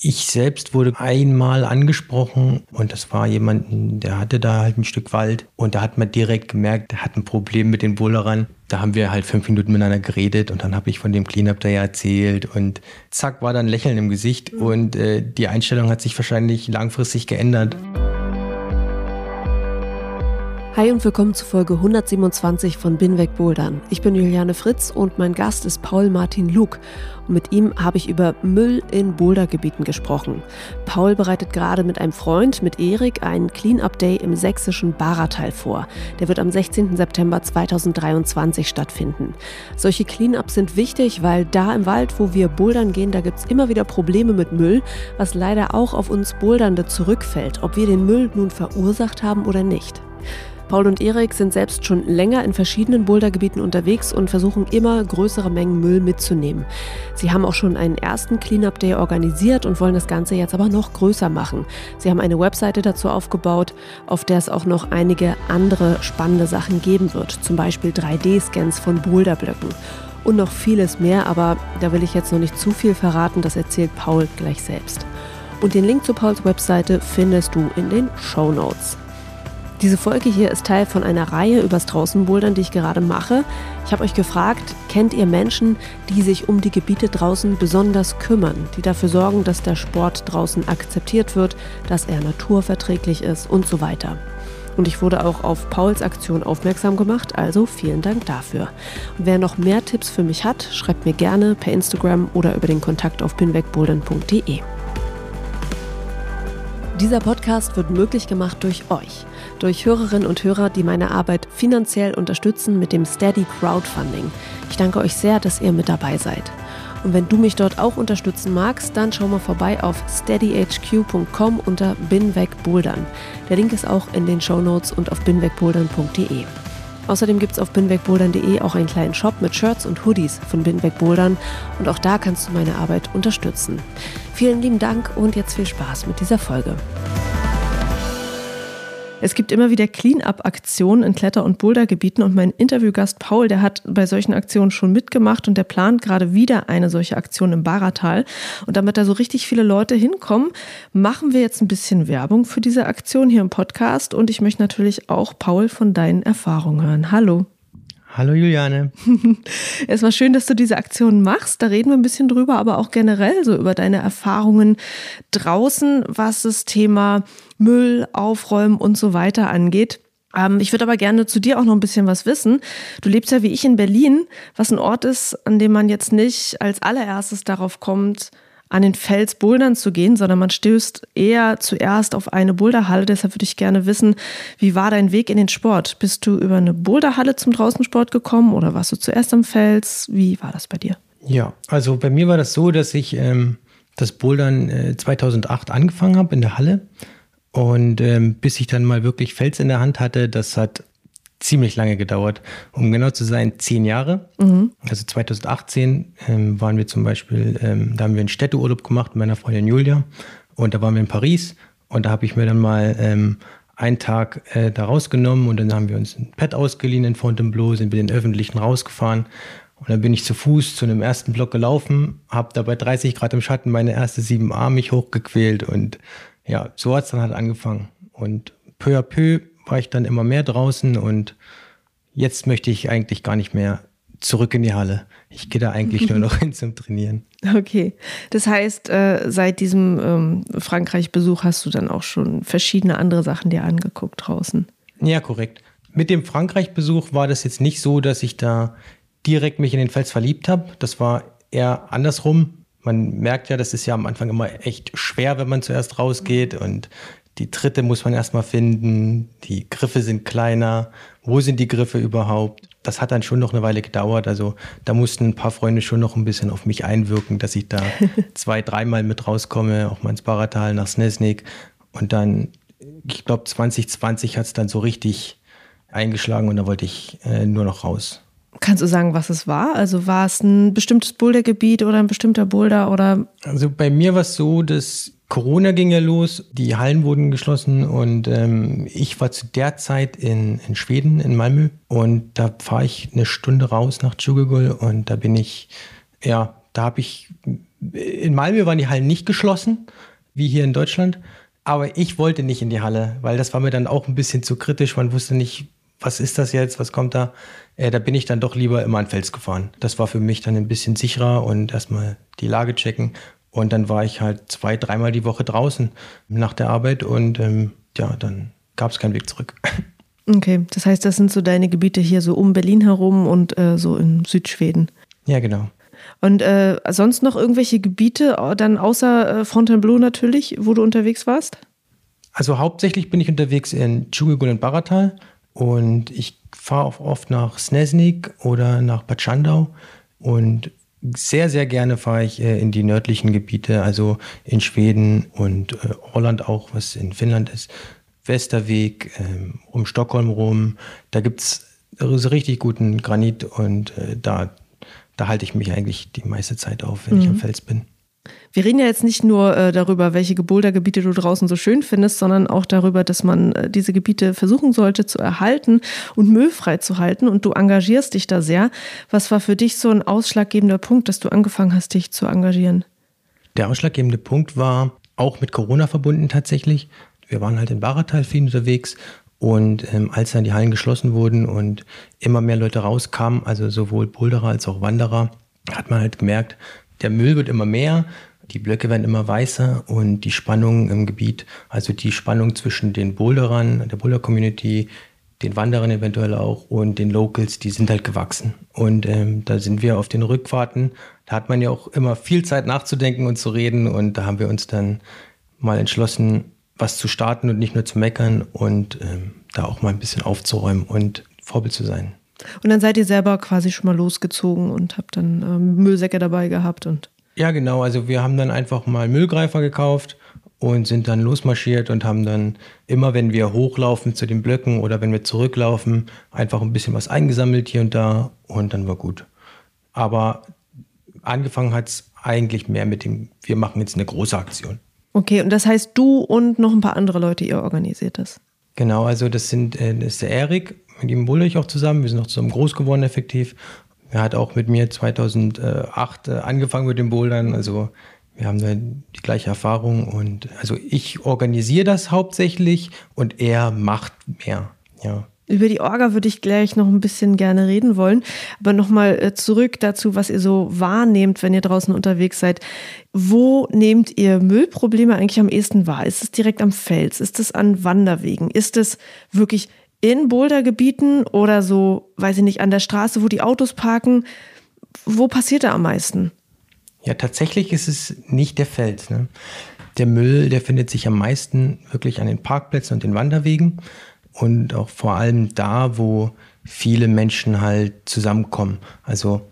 Ich selbst wurde einmal angesprochen und das war jemand, der hatte da halt ein Stück Wald und da hat man direkt gemerkt, der hat ein Problem mit den Boulderern. Da haben wir halt fünf Minuten miteinander geredet und dann habe ich von dem Cleanup da ja erzählt und zack war dann ein Lächeln im Gesicht und äh, die Einstellung hat sich wahrscheinlich langfristig geändert. Hi und willkommen zu Folge 127 von Binweg Bouldern. Ich bin Juliane Fritz und mein Gast ist Paul Martin Luke. Und mit ihm habe ich über Müll in Bouldergebieten gesprochen. Paul bereitet gerade mit einem Freund, mit Erik, einen Clean-Up Day im sächsischen Baratal vor. Der wird am 16. September 2023 stattfinden. Solche Clean-Ups sind wichtig, weil da im Wald, wo wir bouldern gehen, da gibt es immer wieder Probleme mit Müll, was leider auch auf uns Bouldernde zurückfällt, ob wir den Müll nun verursacht haben oder nicht. Paul und Erik sind selbst schon länger in verschiedenen Bouldergebieten unterwegs und versuchen immer größere Mengen Müll mitzunehmen. Sie haben auch schon einen ersten Cleanup Day organisiert und wollen das Ganze jetzt aber noch größer machen. Sie haben eine Webseite dazu aufgebaut, auf der es auch noch einige andere spannende Sachen geben wird, zum Beispiel 3D-Scans von Boulderblöcken und noch vieles mehr, aber da will ich jetzt noch nicht zu viel verraten, das erzählt Paul gleich selbst. Und den Link zu Pauls Webseite findest du in den Show Notes. Diese Folge hier ist Teil von einer Reihe übers Draußenbouldern, die ich gerade mache. Ich habe euch gefragt, kennt ihr Menschen, die sich um die Gebiete draußen besonders kümmern, die dafür sorgen, dass der Sport draußen akzeptiert wird, dass er naturverträglich ist und so weiter. Und ich wurde auch auf Pauls Aktion aufmerksam gemacht, also vielen Dank dafür. Und wer noch mehr Tipps für mich hat, schreibt mir gerne per Instagram oder über den Kontakt auf pinwegbouldern.de. Dieser Podcast wird möglich gemacht durch euch durch Hörerinnen und Hörer, die meine Arbeit finanziell unterstützen mit dem Steady Crowdfunding. Ich danke euch sehr, dass ihr mit dabei seid. Und wenn du mich dort auch unterstützen magst, dann schau mal vorbei auf steadyhq.com unter binwegbouldern. Der Link ist auch in den Show Notes und auf binwegbouldern.de. Außerdem gibt es auf binwegbouldern.de auch einen kleinen Shop mit Shirts und Hoodies von Binwegbouldern und auch da kannst du meine Arbeit unterstützen. Vielen lieben Dank und jetzt viel Spaß mit dieser Folge. Es gibt immer wieder Clean-up-Aktionen in Kletter- und Bouldergebieten und mein Interviewgast Paul, der hat bei solchen Aktionen schon mitgemacht und der plant gerade wieder eine solche Aktion im Baratal. Und damit da so richtig viele Leute hinkommen, machen wir jetzt ein bisschen Werbung für diese Aktion hier im Podcast und ich möchte natürlich auch Paul von deinen Erfahrungen hören. Hallo. Hallo Juliane. Erstmal schön, dass du diese Aktion machst. Da reden wir ein bisschen drüber, aber auch generell so über deine Erfahrungen draußen, was das Thema Müll, Aufräumen und so weiter angeht. Ähm, ich würde aber gerne zu dir auch noch ein bisschen was wissen. Du lebst ja wie ich in Berlin, was ein Ort ist, an dem man jetzt nicht als allererstes darauf kommt, an den Fels bouldern zu gehen, sondern man stößt eher zuerst auf eine Boulderhalle. Deshalb würde ich gerne wissen, wie war dein Weg in den Sport? Bist du über eine Boulderhalle zum Draußensport gekommen oder warst du zuerst am Fels? Wie war das bei dir? Ja, also bei mir war das so, dass ich ähm, das Bouldern äh, 2008 angefangen habe in der Halle. Und ähm, bis ich dann mal wirklich Fels in der Hand hatte, das hat ziemlich lange gedauert. Um genau zu sein, zehn Jahre. Mhm. Also 2018 ähm, waren wir zum Beispiel, ähm, da haben wir einen Städteurlaub gemacht mit meiner Freundin Julia. Und da waren wir in Paris. Und da habe ich mir dann mal ähm, einen Tag äh, da rausgenommen und dann haben wir uns ein Pad ausgeliehen in Fontainebleau, sind wir den öffentlichen rausgefahren. Und dann bin ich zu Fuß zu einem ersten Block gelaufen, habe da bei 30 Grad im Schatten meine erste 7a mich hochgequält und ja, so hat es dann halt angefangen. Und peu à peu war ich dann immer mehr draußen und jetzt möchte ich eigentlich gar nicht mehr zurück in die Halle. Ich gehe da eigentlich nur noch hin zum Trainieren. Okay. Das heißt, äh, seit diesem ähm, Frankreich-Besuch hast du dann auch schon verschiedene andere Sachen dir angeguckt draußen. Ja, korrekt. Mit dem Frankreich-Besuch war das jetzt nicht so, dass ich da direkt mich in den Fels verliebt habe. Das war eher andersrum. Man merkt ja, das ist ja am Anfang immer echt schwer, wenn man zuerst rausgeht und die Tritte muss man erstmal finden, die Griffe sind kleiner, wo sind die Griffe überhaupt? Das hat dann schon noch eine Weile gedauert. Also da mussten ein paar Freunde schon noch ein bisschen auf mich einwirken, dass ich da zwei, dreimal mit rauskomme, auch mal ins Baratal nach Snesnik. Und dann ich glaube 2020 hat es dann so richtig eingeschlagen und da wollte ich äh, nur noch raus. Kannst du sagen, was es war? Also war es ein bestimmtes Bouldergebiet oder ein bestimmter Boulder oder? Also bei mir war es so, dass Corona ging ja los, die Hallen wurden geschlossen und ähm, ich war zu der Zeit in, in Schweden, in Malmö und da fahre ich eine Stunde raus nach Tjugogul und da bin ich, ja, da habe ich, in Malmö waren die Hallen nicht geschlossen, wie hier in Deutschland, aber ich wollte nicht in die Halle, weil das war mir dann auch ein bisschen zu kritisch, man wusste nicht, was ist das jetzt, was kommt da? Äh, da bin ich dann doch lieber immer an Fels gefahren. Das war für mich dann ein bisschen sicherer und erstmal die Lage checken. Und dann war ich halt zwei, dreimal die Woche draußen nach der Arbeit und ähm, ja, dann gab es keinen Weg zurück. Okay, das heißt, das sind so deine Gebiete hier so um Berlin herum und äh, so in Südschweden. Ja, genau. Und äh, sonst noch irgendwelche Gebiete, dann außer äh, Fontainebleau natürlich, wo du unterwegs warst? Also hauptsächlich bin ich unterwegs in Tschugegul und Baratal und ich fahre auch oft nach Snesnik oder nach Bad Schandau und sehr, sehr gerne fahre ich äh, in die nördlichen Gebiete, also in Schweden und äh, Holland auch, was in Finnland ist. Westerweg, ähm, um Stockholm rum. Da gibt es richtig guten Granit und äh, da, da halte ich mich eigentlich die meiste Zeit auf, wenn mhm. ich am Fels bin. Wir reden ja jetzt nicht nur äh, darüber, welche Bouldergebiete du draußen so schön findest, sondern auch darüber, dass man äh, diese Gebiete versuchen sollte zu erhalten und müllfrei zu halten. Und du engagierst dich da sehr. Was war für dich so ein ausschlaggebender Punkt, dass du angefangen hast, dich zu engagieren? Der ausschlaggebende Punkt war auch mit Corona verbunden tatsächlich. Wir waren halt in Baratal viel unterwegs und ähm, als dann die Hallen geschlossen wurden und immer mehr Leute rauskamen, also sowohl Boulderer als auch Wanderer, hat man halt gemerkt, der Müll wird immer mehr, die Blöcke werden immer weißer und die Spannung im Gebiet, also die Spannung zwischen den Boulderern, der Boulder-Community, den Wanderern eventuell auch und den Locals, die sind halt gewachsen. Und ähm, da sind wir auf den Rückfahrten. Da hat man ja auch immer viel Zeit nachzudenken und zu reden. Und da haben wir uns dann mal entschlossen, was zu starten und nicht nur zu meckern und ähm, da auch mal ein bisschen aufzuräumen und Vorbild zu sein. Und dann seid ihr selber quasi schon mal losgezogen und habt dann ähm, Müllsäcke dabei gehabt und. Ja, genau. Also wir haben dann einfach mal Müllgreifer gekauft und sind dann losmarschiert und haben dann immer, wenn wir hochlaufen zu den Blöcken oder wenn wir zurücklaufen, einfach ein bisschen was eingesammelt hier und da und dann war gut. Aber angefangen hat es eigentlich mehr mit dem, wir machen jetzt eine große Aktion. Okay, und das heißt, du und noch ein paar andere Leute, ihr organisiert das? Genau, also das sind äh, das ist der Erik, mit ihm bulle ich auch zusammen. Wir sind auch zusammen groß geworden, effektiv. Er hat auch mit mir 2008 äh, angefangen mit dem Bouldern. Also wir haben da die gleiche Erfahrung und also ich organisiere das hauptsächlich und er macht mehr. Ja. Über die Orga würde ich gleich noch ein bisschen gerne reden wollen. Aber nochmal äh, zurück dazu, was ihr so wahrnehmt, wenn ihr draußen unterwegs seid. Wo nehmt ihr Müllprobleme eigentlich am ehesten wahr? Ist es direkt am Fels? Ist es an Wanderwegen? Ist es wirklich in Bouldergebieten oder so, weiß ich nicht, an der Straße, wo die Autos parken? Wo passiert da am meisten? Ja, tatsächlich ist es nicht der Fels. Ne? Der Müll, der findet sich am meisten wirklich an den Parkplätzen und den Wanderwegen und auch vor allem da, wo viele Menschen halt zusammenkommen. Also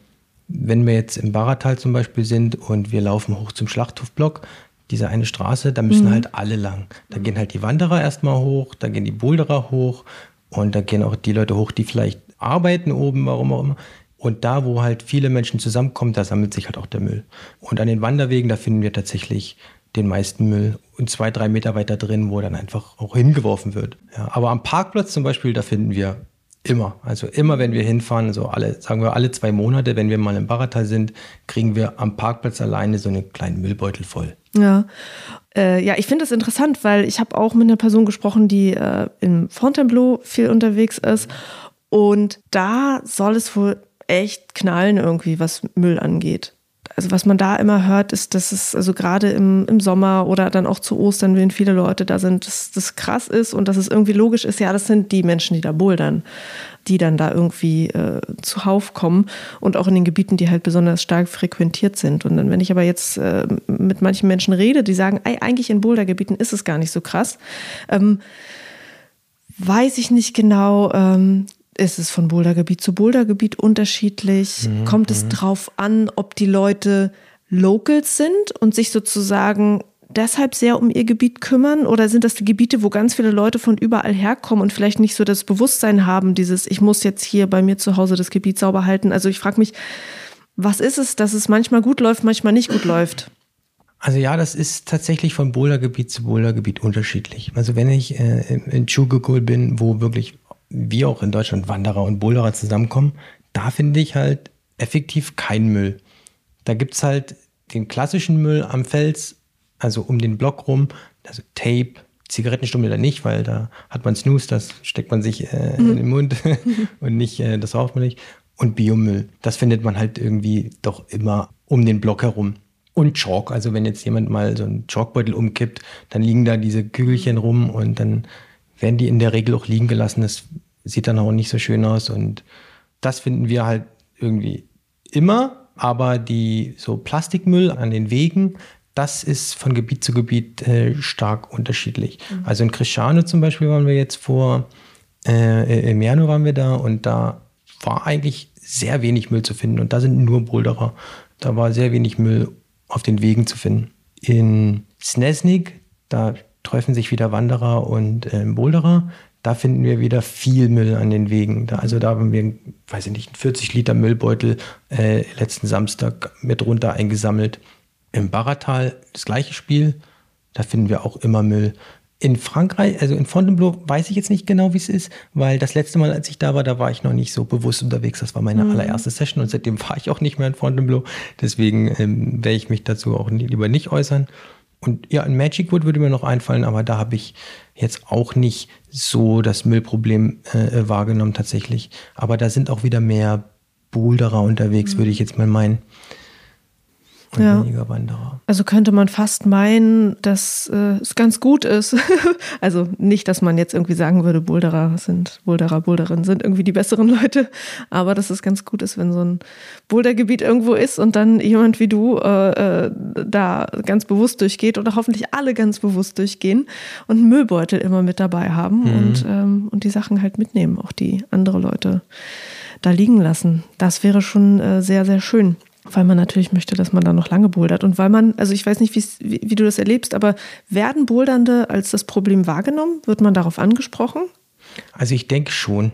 wenn wir jetzt im Baratal zum Beispiel sind und wir laufen hoch zum Schlachthofblock, diese eine Straße, da müssen mhm. halt alle lang. Da gehen halt die Wanderer erstmal hoch, da gehen die Boulderer hoch und da gehen auch die Leute hoch, die vielleicht arbeiten oben, warum auch immer. Und da, wo halt viele Menschen zusammenkommen, da sammelt sich halt auch der Müll. Und an den Wanderwegen, da finden wir tatsächlich den meisten Müll und zwei, drei Meter weiter drin, wo dann einfach auch hingeworfen wird. Ja, aber am Parkplatz zum Beispiel, da finden wir immer, also immer, wenn wir hinfahren, so alle, sagen wir alle zwei Monate, wenn wir mal im Baratal sind, kriegen wir am Parkplatz alleine so einen kleinen Müllbeutel voll. Ja, äh, ja, ich finde das interessant, weil ich habe auch mit einer Person gesprochen, die äh, in Fontainebleau viel unterwegs ist. Und da soll es wohl echt knallen irgendwie, was Müll angeht. Also was man da immer hört, ist, dass es also gerade im, im Sommer oder dann auch zu Ostern, wenn viele Leute da sind, dass das krass ist und dass es irgendwie logisch ist, ja, das sind die Menschen, die da bouldern die dann da irgendwie äh, zuhauf kommen und auch in den Gebieten, die halt besonders stark frequentiert sind. Und dann, wenn ich aber jetzt äh, mit manchen Menschen rede, die sagen, ey, eigentlich in Bouldergebieten ist es gar nicht so krass, ähm, weiß ich nicht genau, ähm, ist es von Bouldergebiet zu Bouldergebiet unterschiedlich? Mhm. Kommt es mhm. drauf an, ob die Leute Locals sind und sich sozusagen deshalb sehr um ihr Gebiet kümmern oder sind das die Gebiete, wo ganz viele Leute von überall herkommen und vielleicht nicht so das Bewusstsein haben, dieses ich muss jetzt hier bei mir zu Hause das Gebiet sauber halten? Also ich frage mich, was ist es, dass es manchmal gut läuft, manchmal nicht gut läuft? Also ja, das ist tatsächlich von Bouldergebiet zu Bouldergebiet unterschiedlich. Also wenn ich äh, in Chugukul bin, wo wirklich wie auch in Deutschland Wanderer und Boulderer zusammenkommen, da finde ich halt effektiv keinen Müll. Da gibt es halt den klassischen Müll am Fels, also um den Block rum, also Tape, Zigarettenstummel da nicht, weil da hat man Snooze, das steckt man sich äh, mhm. in den Mund und nicht, äh, das raucht man nicht. Und Biomüll, das findet man halt irgendwie doch immer um den Block herum. Und Chalk, also wenn jetzt jemand mal so einen Chalkbeutel umkippt, dann liegen da diese Kügelchen rum und dann werden die in der Regel auch liegen gelassen. Das sieht dann auch nicht so schön aus und das finden wir halt irgendwie immer, aber die so Plastikmüll an den Wegen, das ist von Gebiet zu Gebiet äh, stark unterschiedlich. Mhm. Also in Cristiano zum Beispiel waren wir jetzt vor, äh, im Januar waren wir da und da war eigentlich sehr wenig Müll zu finden und da sind nur Boulderer. Da war sehr wenig Müll auf den Wegen zu finden. In Snesnik, da treffen sich wieder Wanderer und äh, Boulderer. Da finden wir wieder viel Müll an den Wegen. Da, also da haben wir, weiß ich nicht, 40 Liter Müllbeutel äh, letzten Samstag mit runter eingesammelt. Im Baratal das gleiche Spiel. Da finden wir auch immer Müll. In Frankreich, also in Fontainebleau, weiß ich jetzt nicht genau, wie es ist, weil das letzte Mal, als ich da war, da war ich noch nicht so bewusst unterwegs. Das war meine mhm. allererste Session und seitdem fahre ich auch nicht mehr in Fontainebleau. Deswegen ähm, werde ich mich dazu auch nie, lieber nicht äußern. Und ja, in Magic Wood würde mir noch einfallen, aber da habe ich jetzt auch nicht so das Müllproblem äh, wahrgenommen tatsächlich. Aber da sind auch wieder mehr Boulderer unterwegs, mhm. würde ich jetzt mal meinen und ja. weniger Wanderer. Also könnte man fast meinen, dass äh, es ganz gut ist. also nicht, dass man jetzt irgendwie sagen würde, Boulderer sind, Boulderer, Boulderinnen sind irgendwie die besseren Leute, aber dass es ganz gut ist, wenn so ein Bouldergebiet irgendwo ist und dann jemand wie du äh, äh, da ganz bewusst durchgeht oder hoffentlich alle ganz bewusst durchgehen und einen Müllbeutel immer mit dabei haben mhm. und, ähm, und die Sachen halt mitnehmen, auch die andere Leute da liegen lassen. Das wäre schon äh, sehr, sehr schön weil man natürlich möchte, dass man da noch lange bouldert. Und weil man, also ich weiß nicht, wie, wie du das erlebst, aber werden Bouldernde als das Problem wahrgenommen? Wird man darauf angesprochen? Also ich denke schon.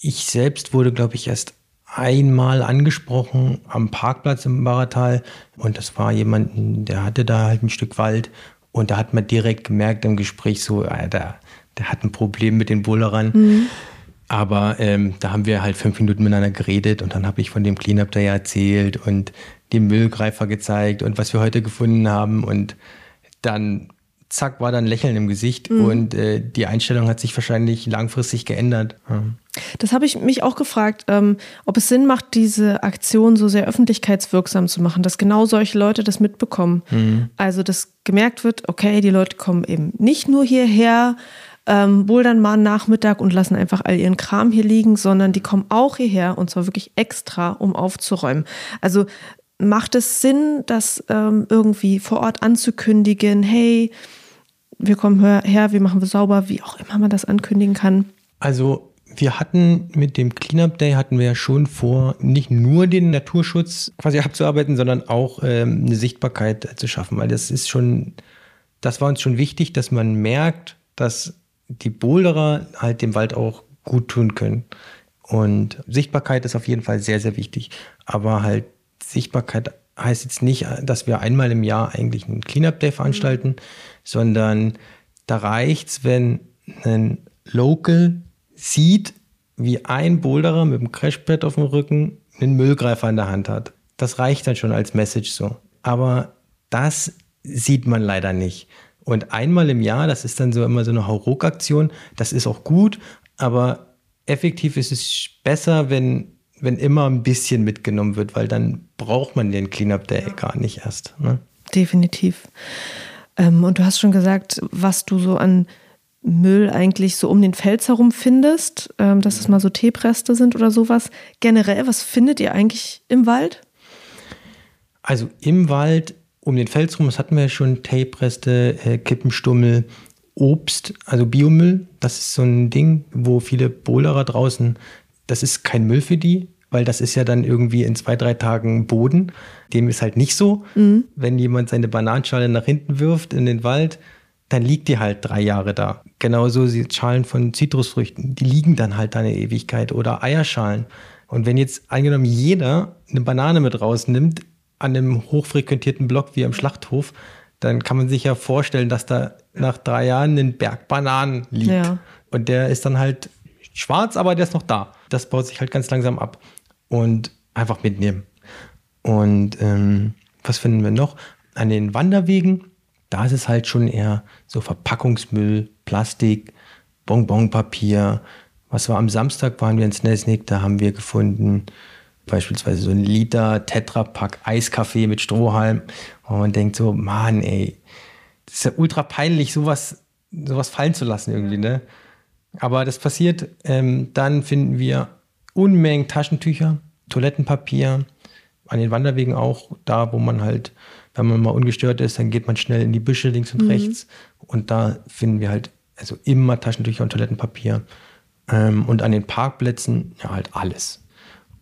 Ich selbst wurde, glaube ich, erst einmal angesprochen am Parkplatz im Baratal. Und das war jemand, der hatte da halt ein Stück Wald. Und da hat man direkt gemerkt im Gespräch so, äh, der, der hat ein Problem mit den Boulderern. Mhm. Aber ähm, da haben wir halt fünf Minuten miteinander geredet und dann habe ich von dem Cleanup Day erzählt und den Müllgreifer gezeigt und was wir heute gefunden haben. Und dann, zack, war dann Lächeln im Gesicht mhm. und äh, die Einstellung hat sich wahrscheinlich langfristig geändert. Ja. Das habe ich mich auch gefragt, ähm, ob es Sinn macht, diese Aktion so sehr öffentlichkeitswirksam zu machen, dass genau solche Leute das mitbekommen. Mhm. Also, dass gemerkt wird, okay, die Leute kommen eben nicht nur hierher, ähm, bouldern mal einen Nachmittag und lassen einfach all ihren Kram hier liegen, sondern die kommen auch hierher und zwar wirklich extra, um aufzuräumen. Also macht es Sinn, das ähm, irgendwie vor Ort anzukündigen, hey, wir kommen her, wir machen wir sauber, wie auch immer man das ankündigen kann? Also wir hatten mit dem Cleanup Day hatten wir ja schon vor, nicht nur den Naturschutz quasi abzuarbeiten, sondern auch ähm, eine Sichtbarkeit zu schaffen, weil das ist schon, das war uns schon wichtig, dass man merkt, dass die Boulderer halt dem Wald auch gut tun können. Und Sichtbarkeit ist auf jeden Fall sehr, sehr wichtig. Aber halt Sichtbarkeit heißt jetzt nicht, dass wir einmal im Jahr eigentlich einen Cleanup Day veranstalten, mhm. sondern da reicht's, wenn ein Local sieht, wie ein Boulderer mit dem Crashpad auf dem Rücken einen Müllgreifer in der Hand hat. Das reicht dann schon als Message so. Aber das sieht man leider nicht. Und einmal im Jahr, das ist dann so immer so eine Hauruck-Aktion, das ist auch gut, aber effektiv ist es besser, wenn, wenn immer ein bisschen mitgenommen wird, weil dann braucht man den Cleanup Day ja. gar nicht erst. Ne? Definitiv. Ähm, und du hast schon gesagt, was du so an Müll eigentlich so um den Fels herum findest, ähm, dass es mal so Teepreste sind oder sowas. Generell, was findet ihr eigentlich im Wald? Also im Wald um den Fels rum, das hatten wir ja schon, Tape-Reste, äh, Kippenstummel, Obst, also Biomüll. Das ist so ein Ding, wo viele Boulderer draußen, das ist kein Müll für die, weil das ist ja dann irgendwie in zwei, drei Tagen Boden. Dem ist halt nicht so. Mhm. Wenn jemand seine Bananenschale nach hinten wirft in den Wald, dann liegt die halt drei Jahre da. Genauso die Schalen von Zitrusfrüchten, die liegen dann halt eine Ewigkeit oder Eierschalen. Und wenn jetzt angenommen jeder eine Banane mit rausnimmt, an einem hochfrequentierten Block wie am Schlachthof, dann kann man sich ja vorstellen, dass da nach drei Jahren ein Berg Bananen liegt. Ja. Und der ist dann halt schwarz, aber der ist noch da. Das baut sich halt ganz langsam ab. Und einfach mitnehmen. Und ähm, was finden wir noch? An den Wanderwegen da ist es halt schon eher so Verpackungsmüll, Plastik, Bonbonpapier. Was war am Samstag, waren wir in Snesnik, da haben wir gefunden, beispielsweise so ein Liter Tetrapack Eiskaffee mit Strohhalm. Und man denkt so, Mann, ey, das ist ja ultra peinlich, sowas, sowas fallen zu lassen irgendwie, ne? Aber das passiert. Ähm, dann finden wir Unmengen Taschentücher, Toilettenpapier, an den Wanderwegen auch, da wo man halt wenn man mal ungestört ist, dann geht man schnell in die Büsche links und mhm. rechts. Und da finden wir halt also immer Taschentücher und Toilettenpapier. Ähm, und an den Parkplätzen ja halt alles.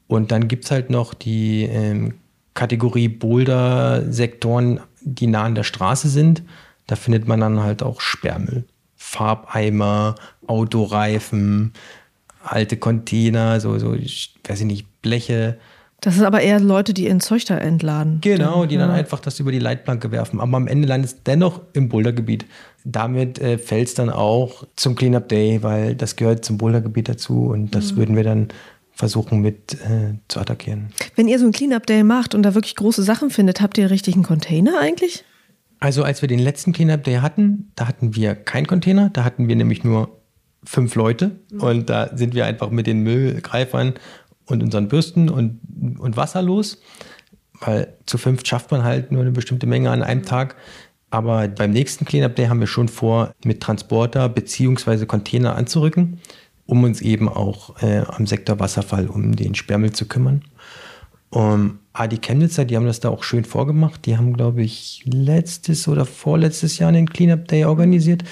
Und dann gibt es halt noch die ähm, Kategorie Boulder-Sektoren, die nah an der Straße sind. Da findet man dann halt auch Sperrmüll. Farbeimer, Autoreifen, alte Container, so, so, ich weiß ich nicht, Bleche. Das sind aber eher Leute, die ihren Zeug da entladen. Genau, die dann einfach das über die Leitplanke werfen. Aber am Ende landet es dennoch im Bouldergebiet. Damit äh, fällt es dann auch zum Cleanup Day, weil das gehört zum Bouldergebiet dazu und das mhm. würden wir dann versuchen mit äh, zu attackieren. Wenn ihr so ein Cleanup Day macht und da wirklich große Sachen findet, habt ihr richtig einen Container eigentlich? Also als wir den letzten Cleanup Day hatten, da hatten wir keinen Container, da hatten wir nämlich nur fünf Leute mhm. und da sind wir einfach mit den Müllgreifern und unseren Bürsten und, und Wasser los, weil zu fünf schafft man halt nur eine bestimmte Menge an einem Tag. Aber beim nächsten Cleanup Day haben wir schon vor, mit Transporter bzw. Container anzurücken, um uns eben auch äh, am Sektor Wasserfall um den Sperrmüll zu kümmern. Um, ah, die Chemnitzer, die haben das da auch schön vorgemacht. Die haben, glaube ich, letztes oder vorletztes Jahr einen Cleanup Day organisiert,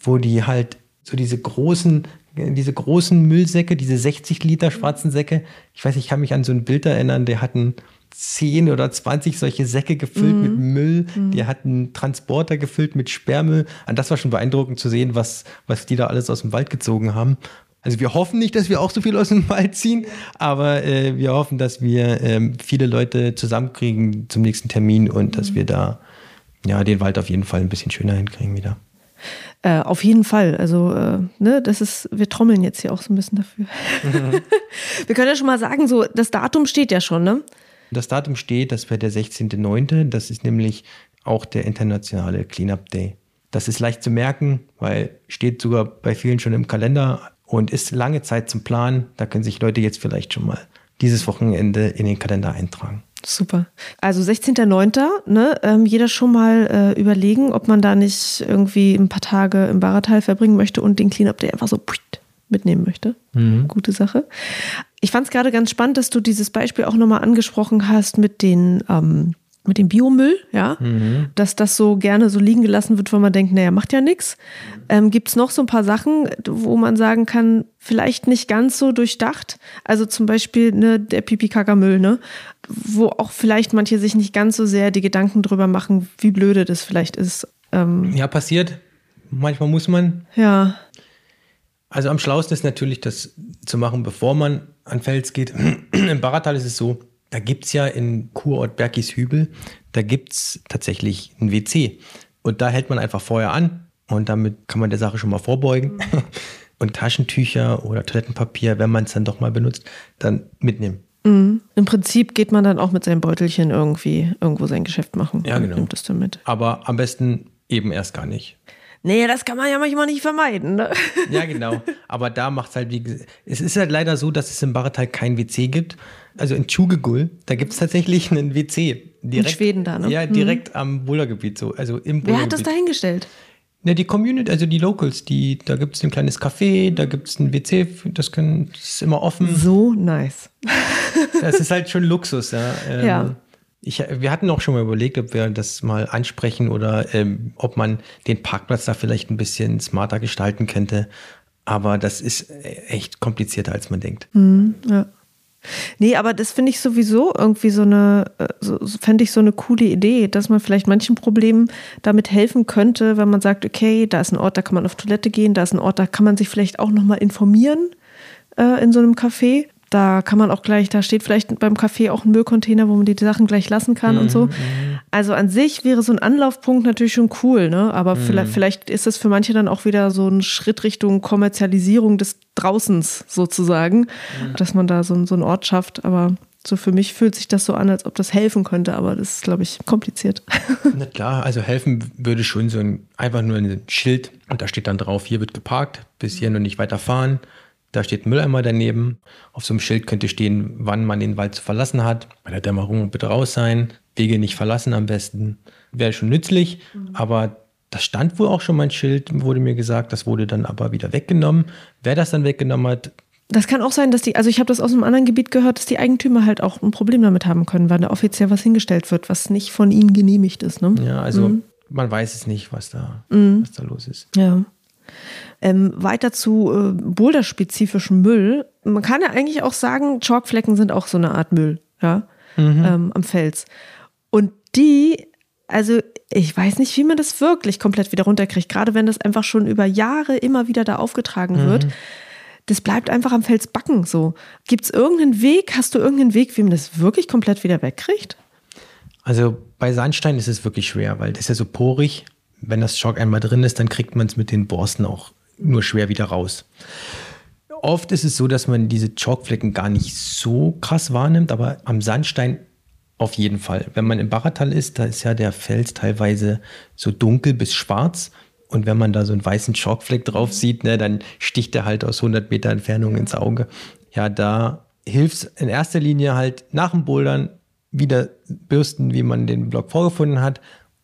wo die halt so diese großen diese großen Müllsäcke, diese 60 Liter schwarzen Säcke. Ich weiß, ich kann mich an so ein Bild erinnern, der hatten 10 oder 20 solche Säcke gefüllt mhm. mit Müll. Mhm. Die hatten Transporter gefüllt mit Sperrmüll. Und das war schon beeindruckend zu sehen, was, was die da alles aus dem Wald gezogen haben. Also wir hoffen nicht, dass wir auch so viel aus dem Wald ziehen, aber äh, wir hoffen, dass wir ähm, viele Leute zusammenkriegen zum nächsten Termin und mhm. dass wir da ja den Wald auf jeden Fall ein bisschen schöner hinkriegen wieder. Äh, auf jeden Fall. Also, äh, ne, das ist, wir trommeln jetzt hier auch so ein bisschen dafür. Mhm. wir können ja schon mal sagen, so, das Datum steht ja schon, ne? Das Datum steht, das wäre der 16.09. Das ist nämlich auch der internationale Cleanup Day. Das ist leicht zu merken, weil steht sogar bei vielen schon im Kalender und ist lange Zeit zum Planen. Da können sich Leute jetzt vielleicht schon mal dieses Wochenende in den Kalender eintragen. Super. Also 16.09., ne? Ähm, jeder schon mal äh, überlegen, ob man da nicht irgendwie ein paar Tage im Baratal verbringen möchte und den Cleanup Day einfach so mitnehmen möchte. Mhm. Gute Sache. Ich fand es gerade ganz spannend, dass du dieses Beispiel auch nochmal angesprochen hast mit den ähm, mit dem Biomüll, ja, mhm. dass das so gerne so liegen gelassen wird, weil man denkt, naja, macht ja nichts. Ähm, Gibt es noch so ein paar Sachen, wo man sagen kann, vielleicht nicht ganz so durchdacht? Also zum Beispiel ne, der Pipi-Kaka-Müll, ne? wo auch vielleicht manche sich nicht ganz so sehr die Gedanken drüber machen, wie blöde das vielleicht ist. Ähm, ja, passiert. Manchmal muss man. Ja. Also am schlausten ist natürlich, das zu machen, bevor man an Fels geht. Im Baratal ist es so, da gibt es ja in Kurort Bergishübel, da gibt es tatsächlich ein WC. Und da hält man einfach vorher an und damit kann man der Sache schon mal vorbeugen. Mhm. Und Taschentücher oder Toilettenpapier, wenn man es dann doch mal benutzt, dann mitnehmen. Mhm. Im Prinzip geht man dann auch mit seinem Beutelchen irgendwie irgendwo sein Geschäft machen. Ja, genau. Nimmt es dann mit. Aber am besten eben erst gar nicht. Nee, das kann man ja manchmal nicht vermeiden. Ne? Ja, genau. Aber da macht es halt, wie es ist halt leider so, dass es im Baratal kein WC gibt. Also in Tschugegul, da gibt es tatsächlich einen WC. Direkt, in Schweden da, ne? Ja, direkt mhm. am Bouldergebiet so. Also im Wer hat das da hingestellt? Ja, die Community, also die Locals, die, da gibt es ein kleines Café, da gibt es ein WC, das, können, das ist immer offen. So nice. das ist halt schon Luxus, ja. Ähm, ja. Ich, wir hatten auch schon mal überlegt, ob wir das mal ansprechen oder ähm, ob man den Parkplatz da vielleicht ein bisschen smarter gestalten könnte. Aber das ist echt komplizierter, als man denkt. Mhm, ja. Nee, aber das finde ich sowieso irgendwie so eine, äh, so, fände ich so eine coole Idee, dass man vielleicht manchen Problemen damit helfen könnte, wenn man sagt, okay, da ist ein Ort, da kann man auf Toilette gehen, da ist ein Ort, da kann man sich vielleicht auch nochmal informieren äh, in so einem Café. Da kann man auch gleich, da steht vielleicht beim Café auch ein Müllcontainer, wo man die Sachen gleich lassen kann mhm. und so. Mhm. Also an sich wäre so ein Anlaufpunkt natürlich schon cool, ne? Aber mhm. vielleicht, vielleicht ist das für manche dann auch wieder so ein Schritt Richtung Kommerzialisierung des Draußens sozusagen, mhm. dass man da so, so einen Ort schafft. Aber so für mich fühlt sich das so an, als ob das helfen könnte, aber das ist, glaube ich, kompliziert. Na klar, also helfen würde schon so ein, einfach nur ein Schild und da steht dann drauf, hier wird geparkt, bis hier und nicht weiter fahren. Da steht Mülleimer daneben. Auf so einem Schild könnte stehen, wann man den Wald zu verlassen hat. Bei der Dämmerung bitte raus sein. Wege nicht verlassen am besten. Wäre schon nützlich, mhm. aber das stand wohl auch schon mein Schild, wurde mir gesagt. Das wurde dann aber wieder weggenommen. Wer das dann weggenommen hat, das kann auch sein, dass die, also ich habe das aus einem anderen Gebiet gehört, dass die Eigentümer halt auch ein Problem damit haben können, weil da offiziell was hingestellt wird, was nicht von ihnen genehmigt ist. Ne? Ja, also mhm. man weiß es nicht, was da, mhm. was da los ist. Ja. Ähm, weiter zu äh, boulderspezifischen Müll. Man kann ja eigentlich auch sagen, Chalkflecken sind auch so eine Art Müll, ja, mhm. ähm, am Fels. Und die, also ich weiß nicht, wie man das wirklich komplett wieder runterkriegt, gerade wenn das einfach schon über Jahre immer wieder da aufgetragen mhm. wird. Das bleibt einfach am Fels backen so. Gibt es irgendeinen Weg, hast du irgendeinen Weg, wie man das wirklich komplett wieder wegkriegt? Also bei Sandstein ist es wirklich schwer, weil das ist ja so porig. Wenn das Chalk einmal drin ist, dann kriegt man es mit den Borsten auch nur schwer wieder raus. Oft ist es so, dass man diese Chalkflecken gar nicht so krass wahrnimmt, aber am Sandstein auf jeden Fall. Wenn man im Baratal ist, da ist ja der Fels teilweise so dunkel bis schwarz. Und wenn man da so einen weißen Chalkfleck drauf sieht, ne, dann sticht er halt aus 100 Meter Entfernung ins Auge. Ja, da hilft es in erster Linie halt nach dem Bouldern wieder bürsten, wie man den Block vorgefunden hat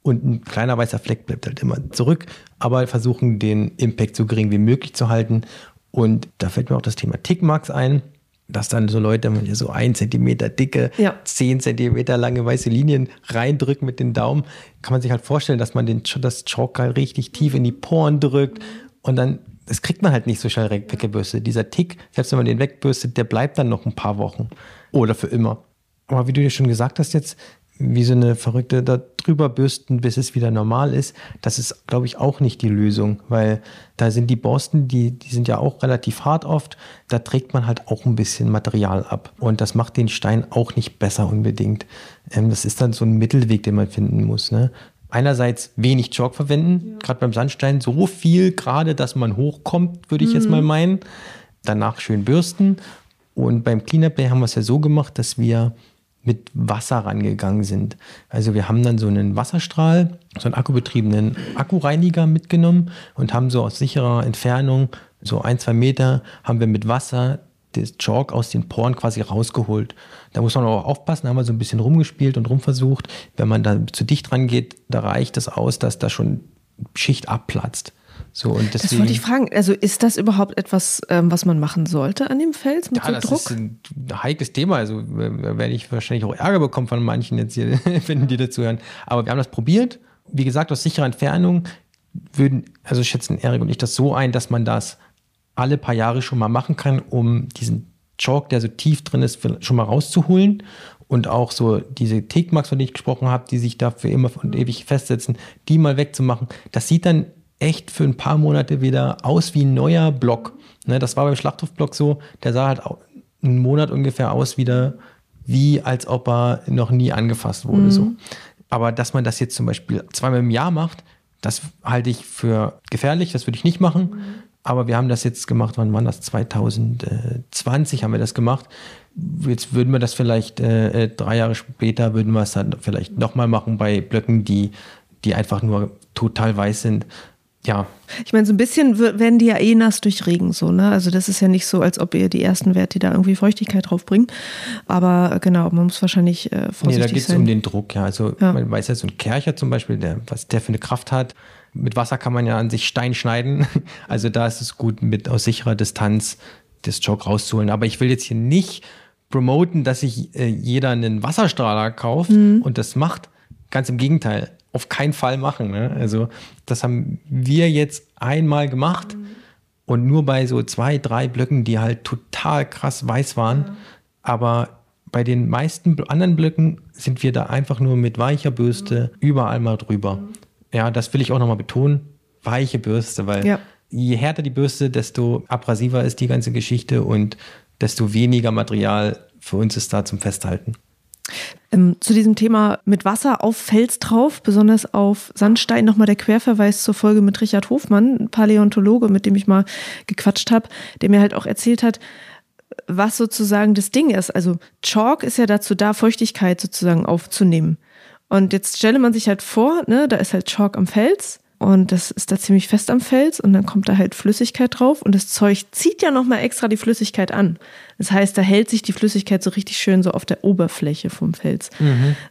und ein kleiner weißer Fleck bleibt halt immer zurück, aber versuchen den Impact so gering wie möglich zu halten. Und da fällt mir auch das Thema Tickmarks ein, dass dann so Leute so ein Zentimeter dicke, ja. zehn Zentimeter lange weiße Linien reindrücken mit den Daumen. Kann man sich halt vorstellen, dass man den, das Chalk halt richtig tief in die Poren drückt und dann das kriegt man halt nicht so schnell weggebürstet. Dieser Tick, selbst wenn man den wegbürstet, der bleibt dann noch ein paar Wochen oder für immer. Aber wie du dir schon gesagt hast jetzt, wie so eine Verrückte da drüber bürsten, bis es wieder normal ist, das ist, glaube ich, auch nicht die Lösung, weil da sind die Borsten, die, die sind ja auch relativ hart oft, da trägt man halt auch ein bisschen Material ab und das macht den Stein auch nicht besser unbedingt. Ähm, das ist dann so ein Mittelweg, den man finden muss. Ne? Einerseits wenig Chalk verwenden, ja. gerade beim Sandstein, so viel gerade, dass man hochkommt, würde ich mhm. jetzt mal meinen. Danach schön bürsten und beim Cleanup Day haben wir es ja so gemacht, dass wir mit Wasser rangegangen sind. Also wir haben dann so einen Wasserstrahl, so einen akkubetriebenen Akkureiniger mitgenommen und haben so aus sicherer Entfernung, so ein, zwei Meter, haben wir mit Wasser das Chalk aus den Poren quasi rausgeholt. Da muss man auch aufpassen, da haben wir so ein bisschen rumgespielt und rumversucht. Wenn man da zu dicht rangeht, da reicht es aus, dass da schon Schicht abplatzt. So, und deswegen, das wollte ich fragen. Also ist das überhaupt etwas, ähm, was man machen sollte an dem Fels mit ja, so das Druck? ist ein heikles Thema. Also werde ich wahrscheinlich auch Ärger bekommen von manchen jetzt hier, wenn die dazu hören. Aber wir haben das probiert. Wie gesagt, aus sicherer Entfernung würden, also schätzen Erik und ich das so ein, dass man das alle paar Jahre schon mal machen kann, um diesen Chalk, der so tief drin ist, schon mal rauszuholen und auch so diese Tickmarks, von denen ich gesprochen habe, die sich da für immer und ewig festsetzen, die mal wegzumachen. Das sieht dann echt für ein paar Monate wieder aus wie ein neuer Block. Ne, das war beim Schlachthofblock so, der sah halt einen Monat ungefähr aus wieder, wie als ob er noch nie angefasst wurde. Mhm. So. Aber dass man das jetzt zum Beispiel zweimal im Jahr macht, das halte ich für gefährlich, das würde ich nicht machen. Mhm. Aber wir haben das jetzt gemacht, wann war das? 2020 haben wir das gemacht. Jetzt würden wir das vielleicht äh, äh, drei Jahre später, würden wir es dann vielleicht nochmal machen bei Blöcken, die, die einfach nur total weiß sind ja. Ich meine, so ein bisschen werden die ja eh nass durch Regen so, ne? Also das ist ja nicht so, als ob ihr die ersten Werte da irgendwie Feuchtigkeit draufbringen. Aber äh, genau, man muss wahrscheinlich äh, vorsichtig nee, da geht es um den Druck, ja. Also ja. man weiß ja, so ein Kercher zum Beispiel, der, was der für eine Kraft hat. Mit Wasser kann man ja an sich Stein schneiden. Also da ist es gut, mit aus sicherer Distanz das Jog rauszuholen. Aber ich will jetzt hier nicht promoten, dass sich äh, jeder einen Wasserstrahler kauft mhm. und das macht. Ganz im Gegenteil auf keinen Fall machen. Ne? Also das haben wir jetzt einmal gemacht mhm. und nur bei so zwei, drei Blöcken, die halt total krass weiß waren. Mhm. Aber bei den meisten anderen Blöcken sind wir da einfach nur mit weicher Bürste überall mal drüber. Ja, das will ich auch nochmal betonen. Weiche Bürste, weil Ja. je härter die Bürste, desto abrasiver ist die ganze Geschichte und desto weniger Material für uns ist da zum Festhalten. Ähm, zu diesem Thema mit Wasser auf Fels drauf, besonders auf Sandstein, nochmal der Querverweis zur Folge mit Richard Hofmann, Paläontologe, mit dem ich mal gequatscht habe, der mir halt auch erzählt hat, was sozusagen das Ding ist. Also Chalk ist ja dazu da, Feuchtigkeit sozusagen aufzunehmen. Und jetzt stelle man sich halt vor, ne, da ist halt Chalk am Fels und das ist da ziemlich fest am Fels und dann kommt da halt Flüssigkeit drauf und das Zeug zieht ja nochmal extra die Flüssigkeit an. Das heißt, da hält sich die Flüssigkeit so richtig schön so auf der Oberfläche vom Fels.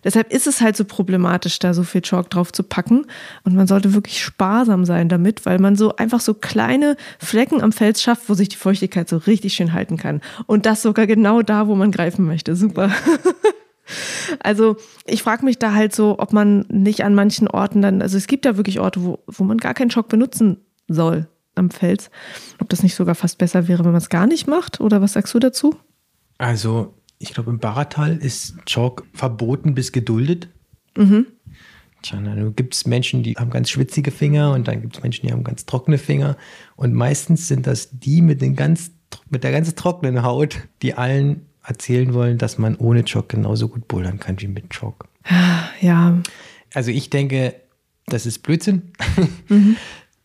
Deshalb ist es halt so problematisch, da so viel Chalk drauf zu packen und man sollte wirklich sparsam sein damit, weil man so einfach so kleine Flecken am Fels schafft, wo sich die Feuchtigkeit so richtig schön halten kann. Und das sogar genau da, wo man greifen möchte. Super. Also ich frage mich da halt so, ob man nicht an manchen Orten dann, also es gibt ja wirklich Orte, wo, wo man gar keinen Schock benutzen soll am Fels. Ob das nicht sogar fast besser wäre, wenn man es gar nicht macht? Oder was sagst du dazu? Also, ich glaube, im Baratal ist Chalk verboten bis geduldet. Tja, na, du gibt es Menschen, die haben ganz schwitzige Finger und dann gibt es Menschen, die haben ganz trockene Finger. Und meistens sind das die mit, den ganz, mit der ganz trockenen Haut, die allen erzählen wollen, dass man ohne Chalk genauso gut bouldern kann wie mit Chalk. Ja, Also ich denke, das ist Blödsinn.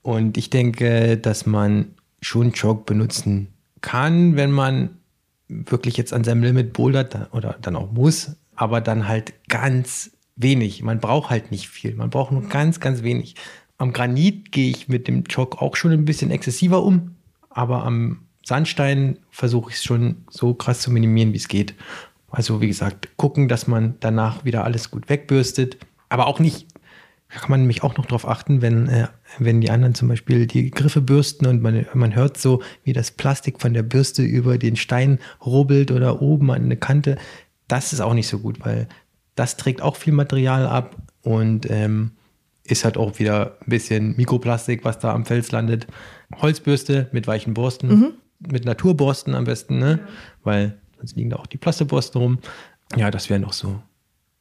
Und ich denke, dass man schon Chalk benutzen kann, wenn man wirklich jetzt an seinem Limit bouldert oder dann auch muss, aber dann halt ganz wenig. Man braucht halt nicht viel. Man braucht nur ganz, ganz wenig. Am Granit gehe ich mit dem Chalk auch schon ein bisschen exzessiver um, aber am Sandstein versuche ich es schon so krass zu minimieren, wie es geht. Also wie gesagt, gucken, dass man danach wieder alles gut wegbürstet, aber auch nicht da kann man nämlich auch noch drauf achten, wenn, äh, wenn die anderen zum Beispiel die Griffe bürsten und man, man hört so, wie das Plastik von der Bürste über den Stein rubbelt oder oben an eine Kante. Das ist auch nicht so gut, weil das trägt auch viel Material ab und ähm, ist halt auch wieder ein bisschen Mikroplastik, was da am Fels landet. Holzbürste mit weichen Borsten, mit Naturborsten am besten, ne? weil sonst liegen da auch die Plastikborsten rum. Ja, das wäre noch so.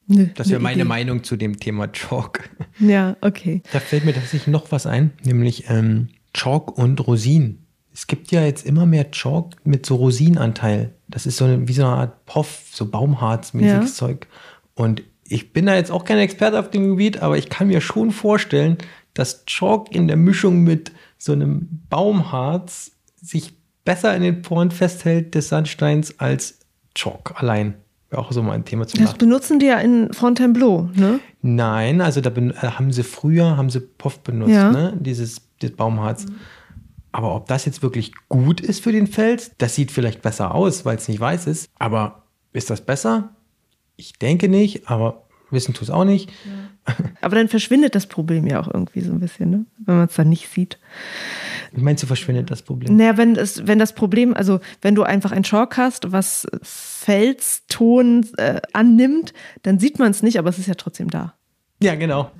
nö. Das wäre eine meine Idee. Meinung zu dem Thema Chalk. Ja, okay. Da fällt mir tatsächlich noch was ein, nämlich ähm, Chalk und Rosinen. Es gibt ja jetzt immer mehr Chalk mit so Rosinenanteil. Das ist so eine, wie so eine Art Poff, so Baumharzmäßiges Ja. Zeug. Und ich bin da jetzt auch kein Experte auf dem Gebiet, aber ich kann mir schon vorstellen, dass Chalk in der Mischung mit so einem Baumharz sich besser in den Poren festhält des Sandsteins als Chalk allein. Wäre auch so mal ein Thema zum Das benutzen die ja in Fontainebleau, ne? Nein, also da ben- äh, haben sie früher, haben sie Poff benutzt, Ja. ne? Dieses, dieses Baumharz. Aber ob das jetzt wirklich gut ist für den Fels, das sieht vielleicht besser aus, weil es nicht weiß ist. Aber ist das besser? Ich denke nicht, aber wissen tut es auch nicht. Aber dann verschwindet das Problem ja auch irgendwie so ein bisschen, ne? Wenn man es dann nicht sieht. Wie meinst du, verschwindet das Problem? Naja, wenn, es, wenn das Problem, also wenn du einfach ein Chalk hast, was Felston äh, annimmt, dann sieht man es nicht, aber es ist ja trotzdem da. Ja, genau.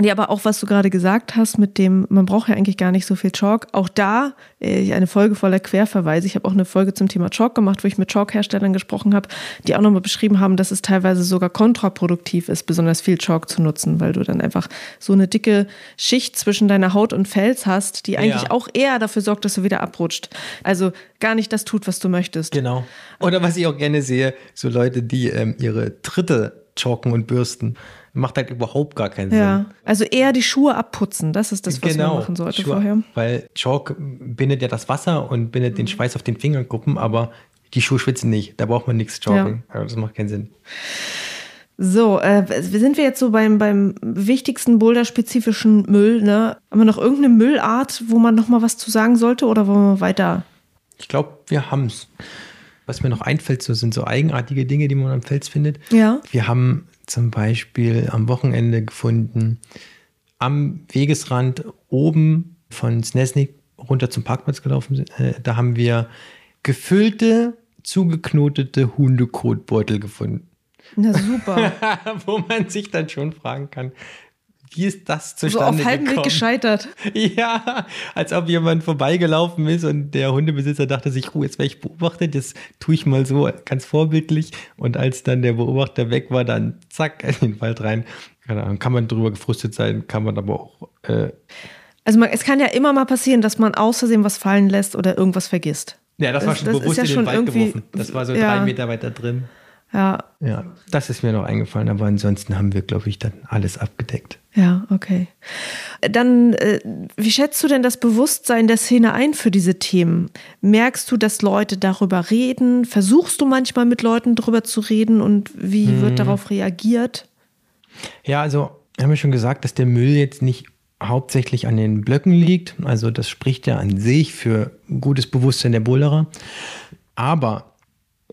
Nee, aber auch was du gerade gesagt hast mit dem, man braucht ja eigentlich gar nicht so viel Chalk. Auch da äh, eine Folge voller Querverweise. Ich habe auch eine Folge zum Thema Chalk gemacht, wo ich mit Chalk-Herstellern gesprochen habe, die auch nochmal beschrieben haben, dass es teilweise sogar kontraproduktiv ist, besonders viel Chalk zu nutzen, weil du dann einfach so eine dicke Schicht zwischen deiner Haut und Fels hast, die eigentlich Ja. auch eher dafür sorgt, dass du wieder abrutscht. Also gar nicht das tut, was du möchtest. Genau. Oder was ich auch gerne sehe, so Leute, die ähm, ihre Tritte chalken und bürsten. Macht halt überhaupt gar keinen Sinn. Ja, also eher die Schuhe abputzen. Das ist das, was man machen sollte Schuhe, vorher. Weil Chalk bindet ja das Wasser und bindet Mhm. den Schweiß auf den Fingerkuppen, aber die Schuhe schwitzen nicht. Da braucht man nichts chalken. Also das macht keinen Sinn. So, äh, sind wir jetzt so beim, beim wichtigsten Boulder-spezifischen Müll, ne? Haben wir noch irgendeine Müllart, wo man noch mal was zu sagen sollte oder wollen wir weiter? Ich glaube, wir haben es. Was mir noch einfällt, so sind so eigenartige Dinge, die man am Fels findet. Ja. Wir haben zum Beispiel am Wochenende gefunden, am Wegesrand oben von Snesnik runter zum Parkplatz gelaufen sind. Äh, da haben wir gefüllte, zugeknotete Hundekotbeutel gefunden. Na super. Wo man sich dann schon fragen kann, wie ist das So zustande auf halbem Weg gescheitert. Ja, als ob jemand vorbeigelaufen ist und der Hundebesitzer dachte sich, oh, jetzt werde ich beobachtet, jetzt tue ich mal so ganz vorbildlich. Und als dann der Beobachter weg war, dann zack, in den Wald rein. Keine Ahnung, kann man drüber gefrustet sein, kann man aber auch. Äh, Also man, es kann ja immer mal passieren, dass man aus Versehen was fallen lässt oder irgendwas vergisst. ja, das, war Das- schon das bewusst ja in den Wald irgendwie- geworfen. Das war so ja. drei Meter weiter drin. Ja, Ja, das ist mir noch eingefallen, aber ansonsten haben wir, glaube ich, dann alles abgedeckt. Ja, okay. Dann, äh, wie schätzt du denn das Bewusstsein der Szene ein für diese Themen? Merkst du, dass Leute darüber reden? Versuchst du manchmal mit Leuten darüber zu reden und wie Mhm. wird darauf reagiert? Ja, also haben wir schon gesagt, dass der Müll jetzt nicht hauptsächlich an den Blöcken liegt. Also das spricht ja an sich für gutes Bewusstsein der Boulderer. Aber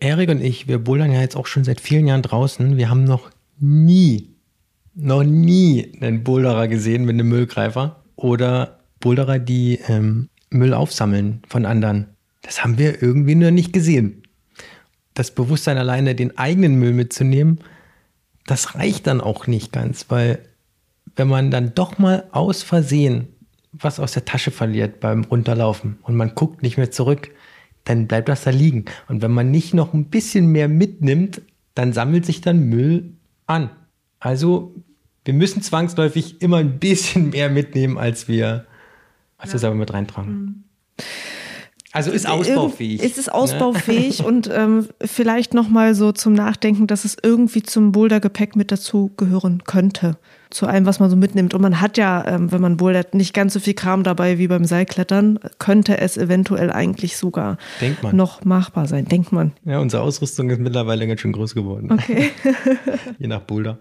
Erik und ich, wir bouldern ja jetzt auch schon seit vielen Jahren draußen. Wir haben noch nie, noch nie einen Boulderer gesehen mit einem Müllgreifer oder Boulderer, die ähm, Müll aufsammeln von anderen. Das haben wir irgendwie nur nicht gesehen. Das Bewusstsein alleine, den eigenen Müll mitzunehmen, das reicht dann auch nicht ganz, weil wenn man dann doch mal aus Versehen was aus der Tasche verliert beim Runterlaufen und man guckt nicht mehr zurück, dann bleibt das da liegen. Und wenn man nicht noch ein bisschen mehr mitnimmt, dann sammelt sich dann Müll an. Also wir müssen zwangsläufig immer ein bisschen mehr mitnehmen, als wir, als wir selber mit reintragen. Also ist ausbaufähig. Irgend- Es ist ne? ausbaufähig und ähm, vielleicht nochmal so zum Nachdenken, dass es irgendwie zum Bouldergepäck mit dazu gehören könnte. Zu allem, was man so mitnimmt. Und man hat ja, ähm, wenn man bouldert, nicht ganz so viel Kram dabei wie beim Seilklettern. Könnte es eventuell eigentlich sogar noch machbar sein, denkt man. Ja, unsere Ausrüstung ist mittlerweile ganz schön groß geworden. Okay. Je nach Boulder.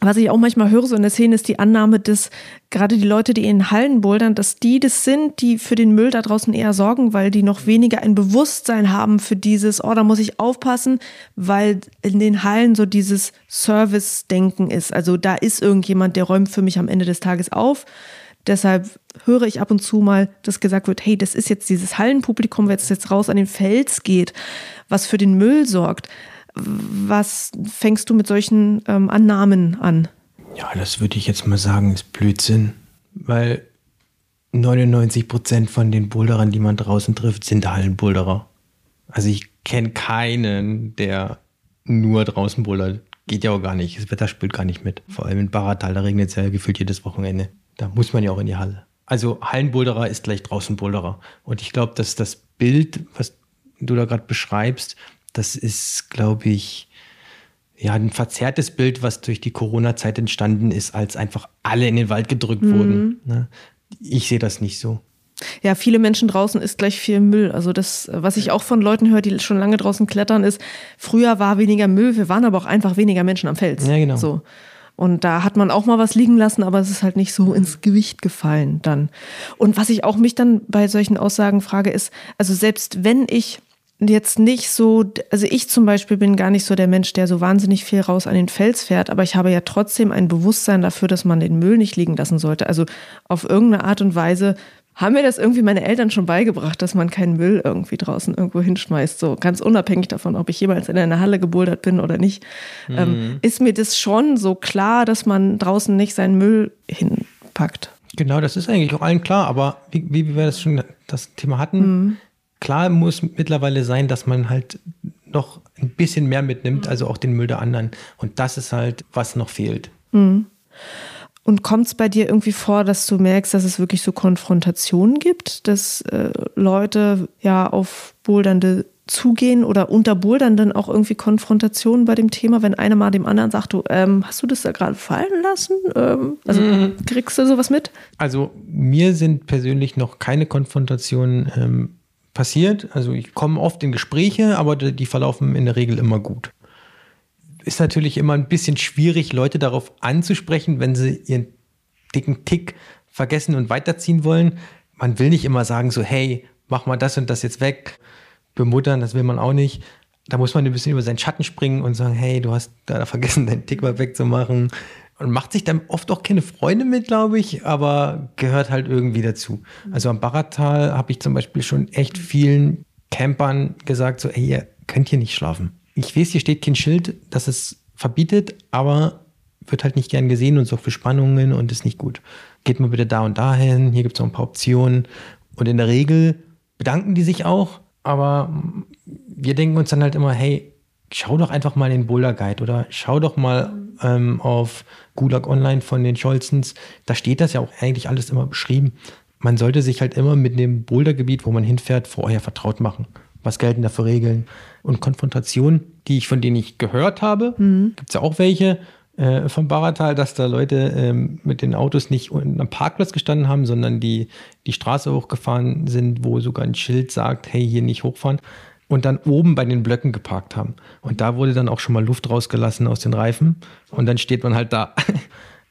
Was ich auch manchmal höre so in der Szene ist die Annahme, dass gerade die Leute, die in Hallen bouldern, dass die das sind, die für den Müll da draußen eher sorgen, weil die noch weniger ein Bewusstsein haben für dieses, oh, da muss ich aufpassen, weil in den Hallen so dieses Service-Denken ist. Also da ist irgendjemand, der räumt für mich am Ende des Tages auf. Deshalb höre ich ab und zu mal, dass gesagt wird, hey, das ist jetzt dieses Hallenpublikum, wenn es jetzt raus an den Fels geht, was für den Müll sorgt. Was fängst du mit solchen ähm, Annahmen an? Ja, das würde ich jetzt mal sagen, ist Blödsinn. Weil 99 Prozent von den Boulderern, die man draußen trifft, sind Hallenboulderer. Also ich kenne keinen, der nur draußen bouldert. Geht ja auch gar nicht. Das Wetter spielt gar nicht mit. Vor allem in Baratal, da regnet es ja gefühlt jedes Wochenende. Da muss man ja auch in die Halle. Also Hallenboulderer ist gleich draußen Boulderer. Und ich glaube, dass das Bild, was du da gerade beschreibst, das ist, glaube ich, ja, ein verzerrtes Bild, was durch die Corona-Zeit entstanden ist, als einfach alle in den Wald gedrückt wurden. Ne? Ich sehe das nicht so. Ja, viele Menschen draußen ist gleich viel Müll. Also das, was ich auch von Leuten höre, die schon lange draußen klettern, ist, früher war weniger Müll, wir waren aber auch einfach weniger Menschen am Fels. Ja, genau. So. Und da hat man auch mal was liegen lassen, aber es ist halt nicht so ins Gewicht gefallen dann. Und was ich auch mich dann bei solchen Aussagen frage, ist, also selbst wenn ich jetzt nicht so, also ich zum Beispiel bin gar nicht so der Mensch, der so wahnsinnig viel raus an den Fels fährt, aber ich habe ja trotzdem ein Bewusstsein dafür, dass man den Müll nicht liegen lassen sollte. Also auf irgendeine Art und Weise haben mir das irgendwie meine Eltern schon beigebracht, dass man keinen Müll irgendwie draußen irgendwo hinschmeißt. So ganz unabhängig davon, ob ich jemals in einer Halle gebouldert bin oder nicht, ähm, ist mir das schon so klar, dass man draußen nicht seinen Müll hinpackt. Genau, das ist eigentlich auch allen klar, aber wie, wie wir das schon das Thema hatten, klar muss mittlerweile sein, dass man halt noch ein bisschen mehr mitnimmt, also auch den Müll der anderen. Und das ist halt, was noch fehlt. Und kommt es bei dir irgendwie vor, dass du merkst, dass es wirklich so Konfrontationen gibt, dass äh, Leute ja auf Bouldernde zugehen oder unter Bouldernden auch irgendwie Konfrontationen bei dem Thema, wenn einer mal dem anderen sagt, du, ähm, hast du das da gerade fallen lassen? Ähm, also kriegst du sowas mit? Also mir sind persönlich noch keine Konfrontationen ähm, passiert. Also ich komme oft in Gespräche, aber die verlaufen in der Regel immer gut. Ist natürlich immer ein bisschen schwierig, Leute darauf anzusprechen, wenn sie ihren dicken Tick vergessen und weiterziehen wollen. Man will nicht immer sagen so, hey, mach mal das und das jetzt weg. Bemuttern, das will man auch nicht. Da muss man ein bisschen über seinen Schatten springen und sagen, hey, du hast da vergessen, deinen Tick mal wegzumachen. Und macht sich dann oft auch keine Freunde mit, glaube ich, aber gehört halt irgendwie dazu. Also am Baratal habe ich zum Beispiel schon echt vielen Campern gesagt, so, ey, ihr könnt hier nicht schlafen. Ich weiß, hier steht kein Schild, das es verbietet, aber wird halt nicht gern gesehen und sorgt für Spannungen und ist nicht gut. Geht mal bitte da und dahin, hier gibt es noch ein paar Optionen. Und in der Regel bedanken die sich auch, aber wir denken uns dann halt immer, hey, schau doch einfach mal den Boulder Guide oder schau doch mal ähm, auf Gulag Online von den Scholzens. Da steht das ja auch eigentlich alles immer beschrieben. Man sollte sich halt immer mit dem Bouldergebiet, wo man hinfährt, vorher vertraut machen. Was gelten da für Regeln? Und Konfrontationen, die ich von denen ich gehört habe, mhm. gibt es ja auch welche äh, vom Baratal, dass da Leute ähm, mit den Autos nicht am Parkplatz gestanden haben, sondern die die Straße hochgefahren sind, wo sogar ein Schild sagt, hey, hier nicht hochfahren und dann oben bei den Blöcken geparkt haben. Und da wurde dann auch schon mal Luft rausgelassen aus den Reifen und dann steht man halt da.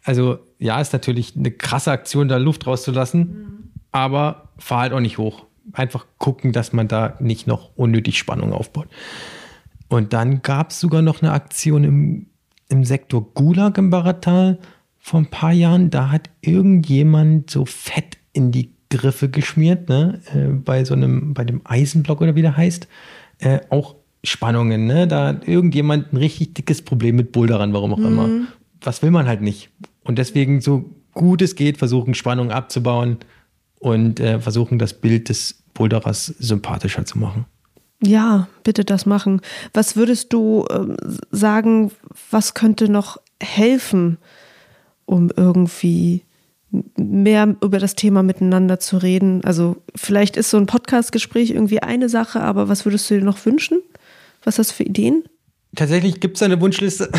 Also ja, ist natürlich eine krasse Aktion, da Luft rauszulassen, mhm. aber fahr halt auch nicht hoch. Einfach gucken, dass man da nicht noch unnötig Spannung aufbaut. Und dann gab es sogar noch eine Aktion im, im Sektor Gulag im Baratal vor ein paar Jahren. Da hat irgendjemand so Fett in die Griffe geschmiert, ne? Äh, bei so einem, bei dem Eisenblock oder wie der heißt. Äh, auch Spannungen, ne? Da hat irgendjemand ein richtig dickes Problem mit Boulderern, warum auch mhm. immer. Was will man halt nicht. Und deswegen, so gut es geht, versuchen Spannung abzubauen und äh, versuchen das Bild des Boulderers sympathischer zu machen. Ja, bitte das machen. Was würdest du äh, sagen, was könnte noch helfen, um irgendwie mehr über das Thema miteinander zu reden. Also vielleicht ist so ein Podcast-Gespräch irgendwie eine Sache, aber was würdest du dir noch wünschen? Was hast du für Ideen? Tatsächlich gibt es eine Wunschliste.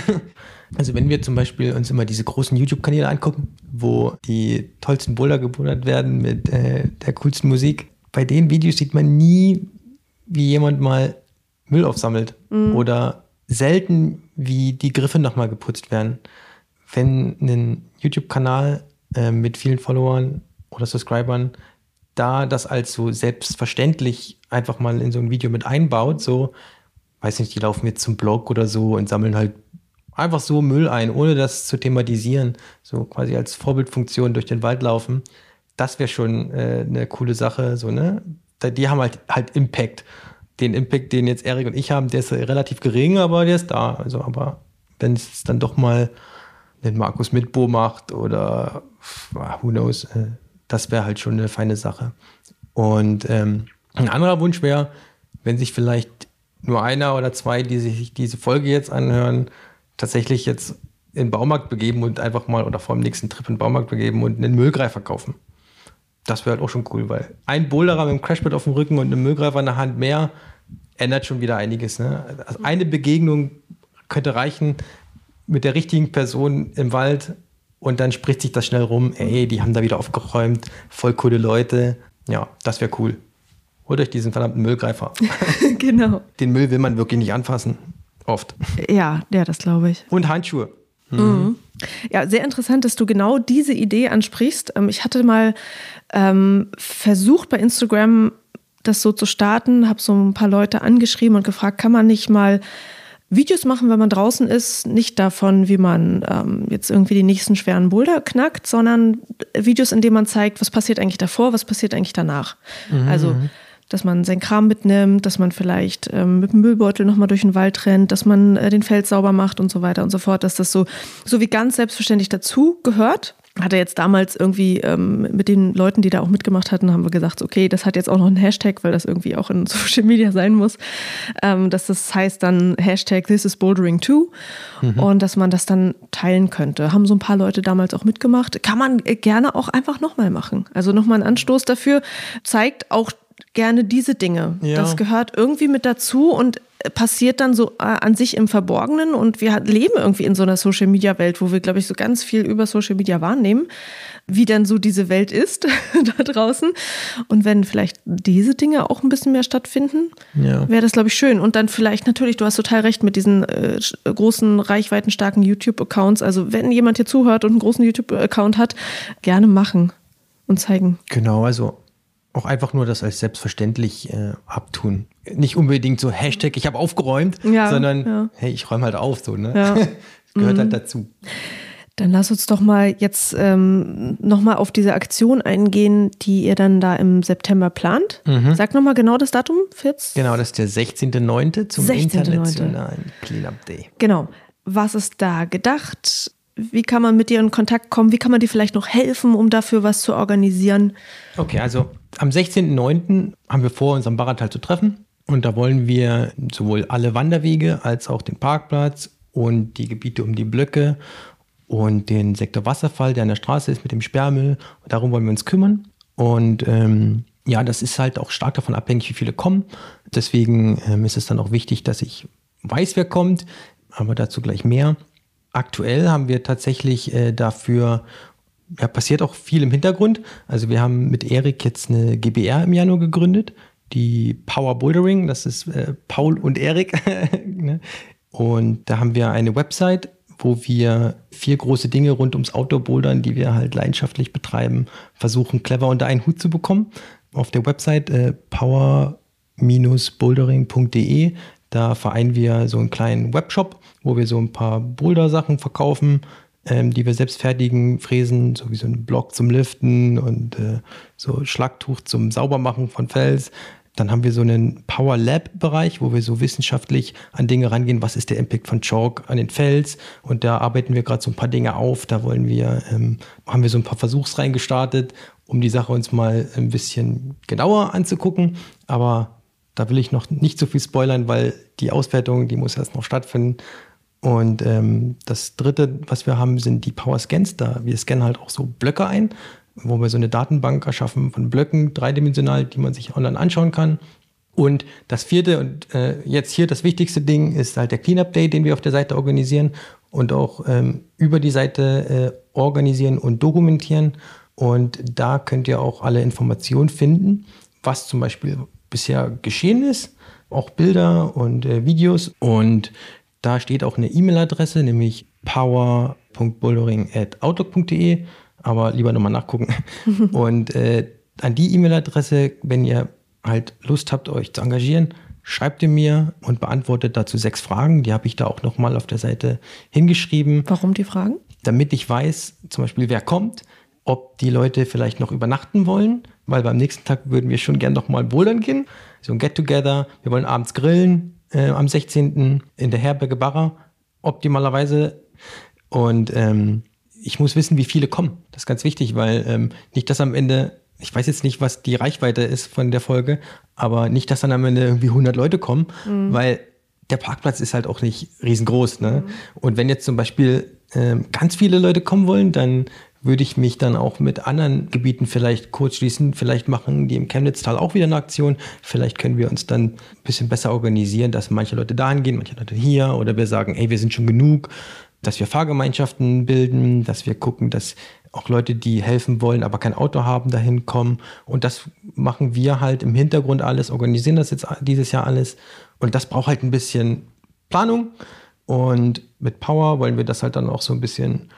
Also wenn wir zum Beispiel uns immer diese großen YouTube-Kanäle angucken, wo die tollsten Boulder gebouldert werden mit äh, der coolsten Musik, bei den Videos sieht man nie, wie jemand mal Müll aufsammelt mhm. oder selten, wie die Griffe nochmal geputzt werden. Wenn ein YouTube-Kanal äh, mit vielen Followern oder Subscribern da das als so selbstverständlich einfach mal in so ein Video mit einbaut, so, weiß nicht, die laufen jetzt zum Blog oder so und sammeln halt einfach so Müll ein, ohne das zu thematisieren, so quasi als Vorbildfunktion durch den Wald laufen, das wäre schon äh, eine coole Sache, so, ne? Die haben halt, halt Impact. Den Impact, den jetzt Erik und ich haben, der ist relativ gering, aber der ist da. Also, aber wenn es dann doch mal den Markus Mitbo macht oder who knows, äh, das wäre halt schon eine feine Sache. Und ähm, ein anderer Wunsch wäre, wenn sich vielleicht nur einer oder zwei, die sich diese Folge jetzt anhören, tatsächlich jetzt in den Baumarkt begeben und einfach mal oder vor dem nächsten Trip in den Baumarkt begeben und einen Müllgreifer kaufen. Das wäre halt auch schon cool, weil ein Boulderer mit einem Crashpad auf dem Rücken und einem Müllgreifer in der Hand mehr ändert schon wieder einiges. Ne? Also eine Begegnung könnte reichen, mit der richtigen Person im Wald und dann spricht sich das schnell rum, ey, die haben da wieder aufgeräumt, voll coole Leute. Ja, das wäre cool. Holt euch diesen verdammten Müllgreifer. genau. Den Müll will man wirklich nicht anfassen. Oft. Ja, ja, das glaube ich. Und Handschuhe. Mhm. Ja, sehr interessant, dass du genau diese Idee ansprichst. Ähm, ich hatte mal ähm, versucht bei Instagram das so zu starten, habe so ein paar Leute angeschrieben und gefragt, kann man nicht mal Videos machen, wenn man draußen ist, nicht davon, wie man ähm, jetzt irgendwie die nächsten schweren Boulder knackt, sondern Videos, in denen man zeigt, was passiert eigentlich davor, was passiert eigentlich danach. Mhm. Also, dass man seinen Kram mitnimmt, dass man vielleicht ähm, mit dem Müllbeutel nochmal durch den Wald rennt, dass man äh, den Feld sauber macht und so weiter und so fort, dass das so, so wie ganz selbstverständlich dazu gehört hatte jetzt damals irgendwie ähm, mit den Leuten, die da auch mitgemacht hatten, haben wir gesagt, okay, das hat jetzt auch noch einen Hashtag, weil das irgendwie auch in Social Media sein muss, ähm, dass das heißt dann Hashtag This is Bouldering too mhm. und dass man das dann teilen könnte. Haben so ein paar Leute damals auch mitgemacht. Kann man gerne auch einfach nochmal machen. Also nochmal ein Anstoß dafür, zeigt auch gerne diese Dinge. Ja. Das gehört irgendwie mit dazu und passiert dann so äh, an sich im Verborgenen und wir leben irgendwie in so einer Social Media Welt, wo wir, glaube ich, so ganz viel über Social Media wahrnehmen, wie dann so diese Welt ist da draußen. Und wenn vielleicht diese Dinge auch ein bisschen mehr stattfinden, ja. wäre das, glaube ich, schön. Und dann vielleicht natürlich, du hast total recht mit diesen äh, großen, reichweitenstarken YouTube-Accounts. Also wenn jemand hier zuhört und einen großen YouTube-Account hat, gerne machen und zeigen. Genau, also auch einfach nur das als selbstverständlich äh, abtun. Nicht unbedingt so Hashtag, ich habe aufgeräumt, ja, sondern ja. hey, ich räume halt auf, so, ne? Ja. Das gehört halt mhm. halt dazu. Dann lass uns doch mal jetzt ähm, nochmal auf diese Aktion eingehen, die ihr dann da im September plant. Mhm. Sag nochmal genau das Datum, Fitz. Genau, das ist der 16.09. zum 16. Internationalen Cleanup Day. Genau. Was ist da gedacht? Wie kann man mit dir in Kontakt kommen? Wie kann man dir vielleicht noch helfen, um dafür was zu organisieren? Okay, also am 16.09. haben wir vor, uns am Barratal zu treffen. Und da wollen wir sowohl alle Wanderwege als auch den Parkplatz und die Gebiete um die Blöcke und den Sektor Wasserfall, der an der Straße ist mit dem Sperrmüll. Darum wollen wir uns kümmern. Und ähm, ja, das ist halt auch stark davon abhängig, wie viele kommen. Deswegen ähm, ist es dann auch wichtig, dass ich weiß, wer kommt, aber dazu gleich mehr. Aktuell haben wir tatsächlich äh, dafür, ja, passiert auch viel im Hintergrund. Also wir haben mit Erik jetzt eine GBR im Januar gegründet, die Power Bouldering, das ist äh, Paul und Erik. ne? Und da haben wir eine Website, wo wir vier große Dinge rund ums Outdoor-Bouldern, die wir halt leidenschaftlich betreiben, versuchen clever unter einen Hut zu bekommen. Auf der Website äh, power-bouldering.de, da vereinen wir so einen kleinen Webshop, wo wir so ein paar Boulder-Sachen verkaufen, ähm, die wir selbst fertigen, fräsen, so wie so ein Block zum Liften und äh, so Schlagtuch zum Saubermachen von Fels. Dann haben wir so einen Power Lab Bereich, wo wir so wissenschaftlich an Dinge rangehen. Was ist der Impact von Chalk an den Fels? Und da arbeiten wir gerade so ein paar Dinge auf. Da wollen wir, ähm, haben wir so ein paar Versuchsreihen gestartet, um die Sache uns mal ein bisschen genauer anzugucken. Aber da will ich noch nicht so viel spoilern, weil die Auswertung, die muss erst noch stattfinden. Und ähm, das dritte, was wir haben, sind die Power Scans. Da wir scannen halt auch so Blöcke ein wo wir so eine Datenbank erschaffen von Blöcken, dreidimensional, die man sich online anschauen kann. Und das vierte und äh, jetzt hier das wichtigste Ding ist halt der Cleanup Day, den wir auf der Seite organisieren und auch ähm, über die Seite äh, organisieren und dokumentieren. Und da könnt ihr auch alle Informationen finden, was zum Beispiel bisher geschehen ist, auch Bilder und äh, Videos. Und da steht auch eine E-Mail-Adresse, nämlich power.bouldering.outlook.de aber lieber nochmal nachgucken. und äh, an die E-Mail-Adresse, wenn ihr halt Lust habt, euch zu engagieren, schreibt ihr mir und beantwortet dazu sechs Fragen. Die habe ich da auch nochmal auf der Seite hingeschrieben. Warum die Fragen? Damit ich weiß, zum Beispiel, wer kommt, ob die Leute vielleicht noch übernachten wollen, weil beim nächsten Tag würden wir schon gern nochmal bouldern gehen. So ein Get-Together. Wir wollen abends grillen äh, am 16. in der Herberge Barra, optimalerweise. Und ähm, ich muss wissen, wie viele kommen. Das ist ganz wichtig, weil ähm, nicht, dass am Ende, ich weiß jetzt nicht, was die Reichweite ist von der Folge, aber nicht, dass dann am Ende irgendwie 100 Leute kommen, mhm. weil der Parkplatz ist halt auch nicht riesengroß. Ne? Mhm. Und wenn jetzt zum Beispiel ähm, ganz viele Leute kommen wollen, dann würde ich mich dann auch mit anderen Gebieten vielleicht kurz schließen. Vielleicht machen die im Chemnitztal auch wieder eine Aktion. Vielleicht können wir uns dann ein bisschen besser organisieren, dass manche Leute dahin gehen, manche Leute hier. Oder wir sagen, ey, wir sind schon genug dass wir Fahrgemeinschaften bilden, dass wir gucken, dass auch Leute, die helfen wollen, aber kein Auto haben, dahin kommen. Und das machen wir halt im Hintergrund alles, organisieren das jetzt dieses Jahr alles. Und das braucht halt ein bisschen Planung. Und mit Power wollen wir das halt dann auch so ein bisschen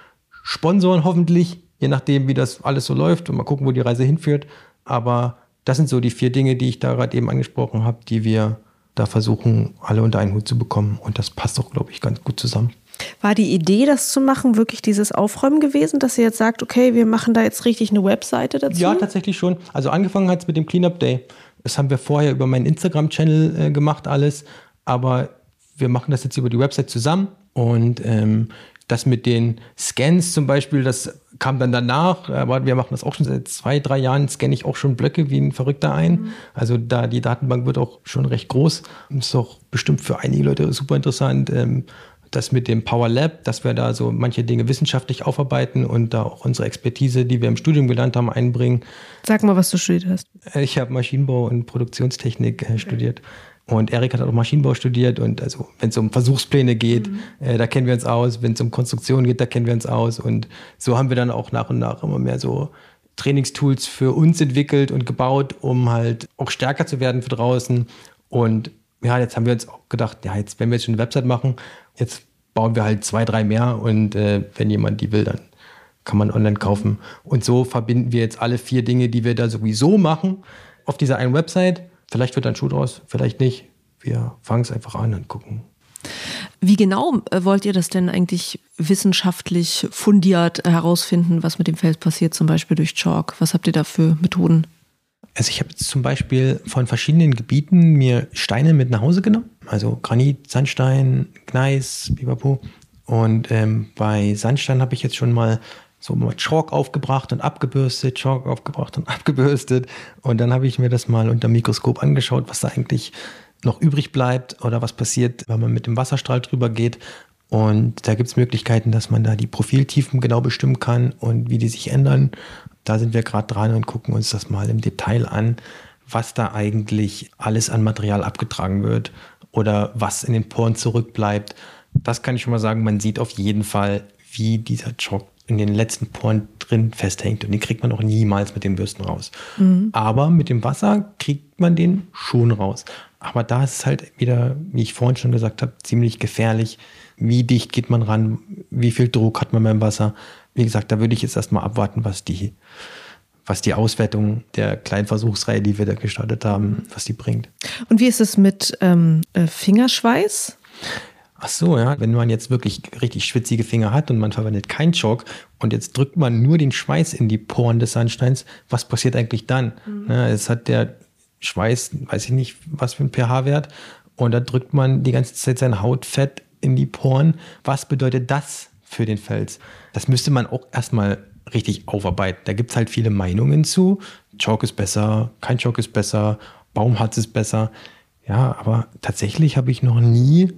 sponsoren, hoffentlich, je nachdem, wie das alles so läuft und mal gucken, wo die Reise hinführt. Aber das sind so die vier Dinge, die ich da gerade eben angesprochen habe, die wir da versuchen, alle unter einen Hut zu bekommen. Und das passt auch, glaube ich, ganz gut zusammen. War die Idee, das zu machen, wirklich dieses Aufräumen gewesen, dass ihr jetzt sagt, okay, wir machen da jetzt richtig eine Webseite dazu? Ja, tatsächlich schon. Also angefangen hat es mit dem Cleanup Day. Das haben wir vorher über meinen Instagram-Channel äh, gemacht, alles. Aber wir machen das jetzt über die Website zusammen. Und ähm, das mit den Scans zum Beispiel, das kam dann danach, aber wir machen das auch schon seit zwei, drei Jahren, scanne ich auch schon Blöcke wie ein Verrückter ein. Mhm. Also da die Datenbank wird auch schon recht groß. Ist auch bestimmt für einige Leute super interessant. Ähm, das mit dem Power Lab, dass wir da so manche Dinge wissenschaftlich aufarbeiten und da auch unsere Expertise, die wir im Studium gelernt haben, einbringen. Sag mal, was du studiert hast. Äh, ich habe Maschinenbau und Produktionstechnik äh, studiert. Und Erik hat auch Maschinenbau studiert und also wenn es um Versuchspläne geht, mhm. äh, da kennen wir uns aus. Wenn es um Konstruktion geht, da kennen wir uns aus. Und so haben wir dann auch nach und nach immer mehr so Trainingstools für uns entwickelt und gebaut, um halt auch stärker zu werden für draußen. Und ja, jetzt haben wir uns auch gedacht, ja, jetzt, wenn wir jetzt schon eine Website machen, Jetzt bauen wir halt zwei, drei mehr und äh, wenn jemand die will, dann kann man online kaufen. Und so verbinden wir jetzt alle vier Dinge, die wir da sowieso machen, auf dieser einen Website. Vielleicht wird ein Schuh draus, vielleicht nicht. Wir fangen es einfach an und gucken. Wie genau äh, wollt ihr das denn eigentlich wissenschaftlich fundiert herausfinden, was mit dem Fels passiert, zum Beispiel durch Chalk? Was habt ihr da für Methoden? Also ich habe jetzt zum Beispiel von verschiedenen Gebieten mir Steine mit nach Hause genommen. Also Granit, Sandstein, Gneis, Bibapo. Und ähm, bei Sandstein habe ich jetzt schon mal so mal Chalk aufgebracht und abgebürstet, Chalk aufgebracht und abgebürstet. Und dann habe ich mir das mal unter dem Mikroskop angeschaut, was da eigentlich noch übrig bleibt oder was passiert, wenn man mit dem Wasserstrahl drüber geht. Und da gibt es Möglichkeiten, dass man da die Profiltiefen genau bestimmen kann und wie die sich ändern. Da sind wir gerade dran und gucken uns das mal im Detail an, was da eigentlich alles an Material abgetragen wird oder was in den Poren zurückbleibt. Das kann ich schon mal sagen, man sieht auf jeden Fall, wie dieser Chalk in den letzten Poren drin festhängt. Und den kriegt man auch niemals mit den Bürsten raus. Mhm. Aber mit dem Wasser kriegt man den schon raus. Aber da ist es halt wieder, wie ich vorhin schon gesagt habe, ziemlich gefährlich. Wie dicht geht man ran? Wie viel Druck hat man beim Wasser? Wie gesagt, da würde ich jetzt erstmal abwarten, was die, was die Auswertung der kleinen Versuchsreihe, die wir da gestartet haben, was die bringt. Und wie ist es mit ähm, äh, Fingerschweiß? Ach so, ja. Wenn man jetzt wirklich richtig schwitzige Finger hat und man verwendet keinen Chalk und jetzt drückt man nur den Schweiß in die Poren des Sandsteins, was passiert eigentlich dann? Mhm. Ja, es hat der Schweiß, weiß ich nicht, was für ein pH-Wert, und da drückt man die ganze Zeit sein Hautfett in die Poren. Was bedeutet das für den Fels? Das müsste man auch erstmal richtig aufarbeiten. Da gibt es halt viele Meinungen zu. Chalk ist besser, kein Chalk ist besser, Baumharz ist besser. Ja, aber tatsächlich habe ich noch nie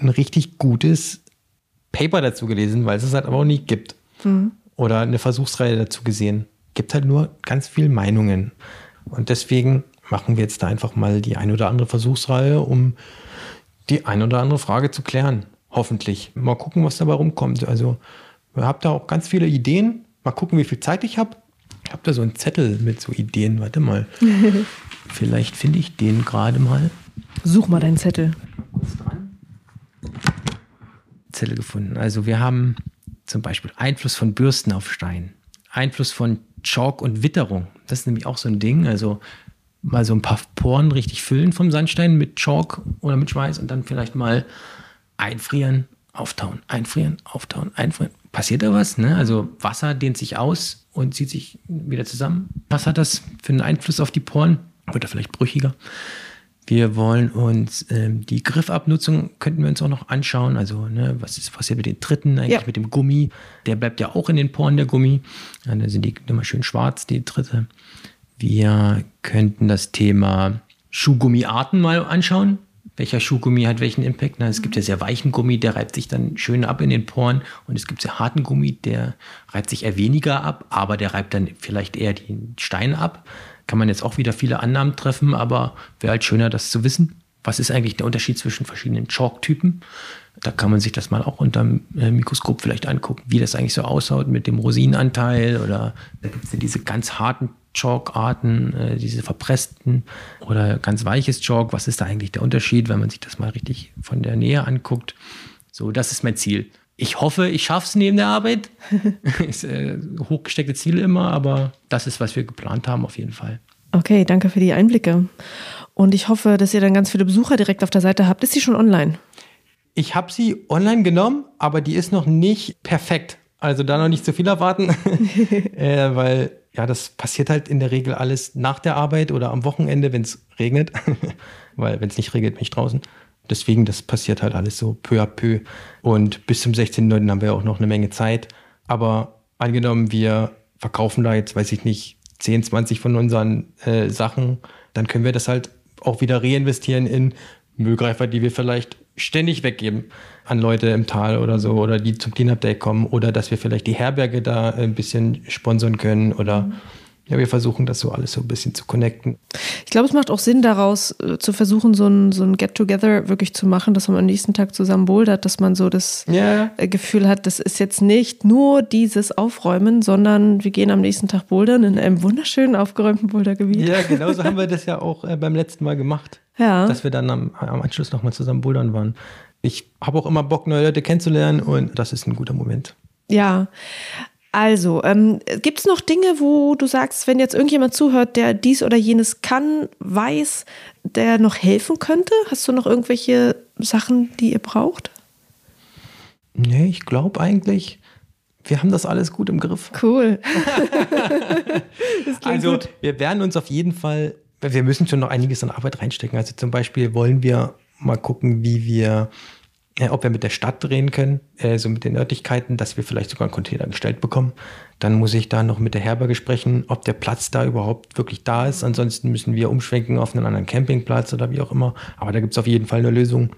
ein richtig gutes Paper dazu gelesen, weil es es halt aber auch nie gibt. Mhm. Oder eine Versuchsreihe dazu gesehen. Gibt halt nur ganz viele Meinungen. Und deswegen machen wir jetzt da einfach mal die ein oder andere Versuchsreihe, um die ein oder andere Frage zu klären. Hoffentlich. Mal gucken, was dabei rumkommt. Also, ihr habt da auch ganz viele Ideen. Mal gucken, wie viel Zeit ich habe. Ich habe da so einen Zettel mit so Ideen. Warte mal. Vielleicht finde ich den gerade mal. Such mal deinen Zettel. Kurz dran. Zettel gefunden. Also wir haben zum Beispiel Einfluss von Bürsten auf Stein, Einfluss von Chalk und Witterung. Das ist nämlich auch so ein Ding. Also mal so ein paar Poren richtig füllen vom Sandstein mit Chalk oder mit Schweiß und dann vielleicht mal einfrieren, auftauen, einfrieren, auftauen, einfrieren. Passiert da was? Ne? Also Wasser dehnt sich aus und zieht sich wieder zusammen. Was hat das für einen Einfluss auf die Poren? Wird er vielleicht brüchiger? Wir wollen uns ähm, die Griffabnutzung könnten wir uns auch noch anschauen. Also, ne, was ist passiert mit den Tritten, eigentlich ja. mit dem Gummi? Der bleibt ja auch in den Poren, der Gummi. Ja, da sind die immer schön schwarz, die Tritte. Wir könnten das Thema Schuhgummiarten mal anschauen. Welcher Schuhgummi hat welchen Impact? Na, es gibt ja sehr weichen Gummi, der reibt sich dann schön ab in den Poren. Und es gibt sehr harten Gummi, der reibt sich eher weniger ab, aber der reibt dann vielleicht eher den Stein ab kann man jetzt auch wieder viele Annahmen treffen, aber wäre halt schöner, das zu wissen. Was ist eigentlich der Unterschied zwischen verschiedenen Chalk-Typen? Da kann man sich das mal auch unter dem äh, Mikroskop vielleicht angucken, wie das eigentlich so ausschaut mit dem Rosinenanteil oder da gibt es ja diese ganz harten Chalk-Arten, äh, diese verpressten oder ganz weiches Chalk. Was ist da eigentlich der Unterschied, wenn man sich das mal richtig von der Nähe anguckt? So, das ist mein Ziel. Ich hoffe, ich schaffe es neben der Arbeit. ist äh, hochgesteckte Ziele immer, aber das ist, was wir geplant haben, auf jeden Fall. Okay, danke für die Einblicke. Und ich hoffe, dass ihr dann ganz viele Besucher direkt auf der Seite habt. Ist sie schon online? Ich habe sie online genommen, aber die ist noch nicht perfekt. Also da noch nicht zu viel erwarten, äh, weil ja, das passiert halt in der Regel alles nach der Arbeit oder am Wochenende, wenn es regnet. weil wenn es nicht regnet, bin ich draußen. Deswegen, das passiert halt alles so peu à peu. Und bis zum 16.09. haben wir auch noch eine Menge Zeit. Aber angenommen, wir verkaufen da jetzt, weiß ich nicht, 10, 20 von unseren äh, Sachen, dann können wir das halt auch wieder reinvestieren in Müllgreifer, die wir vielleicht ständig weggeben an Leute im Tal oder so oder die zum Cleanup Day kommen oder dass wir vielleicht die Herberge da ein bisschen sponsern können oder mhm ja, wir versuchen das so alles so ein bisschen zu connecten. Ich glaube, es macht auch Sinn daraus äh, zu versuchen, so ein, so ein Get-Together wirklich zu machen, dass man am nächsten Tag zusammen bouldert, dass man so das yeah. Äh, Gefühl hat, das ist jetzt nicht nur dieses Aufräumen, sondern wir gehen am nächsten Tag bouldern in einem wunderschönen aufgeräumten Bouldergebiet. Ja, genau so haben wir das ja auch äh, beim letzten Mal gemacht. Ja. Dass wir dann am, am Anschluss nochmal zusammen bouldern waren. Ich habe auch immer Bock, neue Leute kennenzulernen und das ist ein guter Moment. Ja, also, ähm, gibt es noch Dinge, wo du sagst, wenn jetzt irgendjemand zuhört, der dies oder jenes kann, weiß, der noch helfen könnte? Hast du noch irgendwelche Sachen, die ihr braucht? Nee, ich glaube eigentlich, wir haben das alles gut im Griff. Cool. also, gut. wir werden uns auf jeden Fall, wir müssen schon noch einiges an Arbeit reinstecken. Also zum Beispiel wollen wir mal gucken, wie wir äh, ob wir mit der Stadt drehen können, äh, so mit den Örtlichkeiten, dass wir vielleicht sogar einen Container gestellt bekommen. Dann muss ich da noch mit der Herberge sprechen, ob der Platz da überhaupt wirklich da ist. Ansonsten müssen wir umschwenken auf einen anderen Campingplatz oder wie auch immer. Aber da gibt es auf jeden Fall eine Lösung.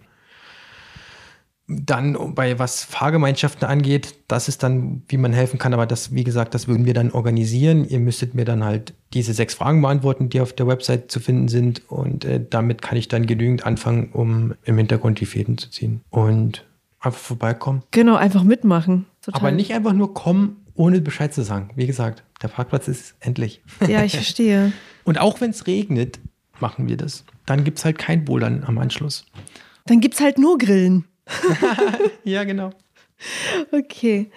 Dann bei was Fahrgemeinschaften angeht, das ist dann, wie man helfen kann, aber das, wie gesagt, das würden wir dann organisieren. Ihr müsstet mir dann halt diese sechs Fragen beantworten, die auf der Website zu finden sind und äh, damit kann ich dann genügend anfangen, um im Hintergrund die Fäden zu ziehen und einfach vorbeikommen. Genau, einfach mitmachen. Total. Aber nicht einfach nur kommen, ohne Bescheid zu sagen. Wie gesagt, der Parkplatz ist endlich. Ja, ich verstehe. und auch wenn es regnet, machen wir das. Dann gibt es halt kein Bouldern am Anschluss. Dann gibt es halt nur Grillen. Ja, genau. Okay.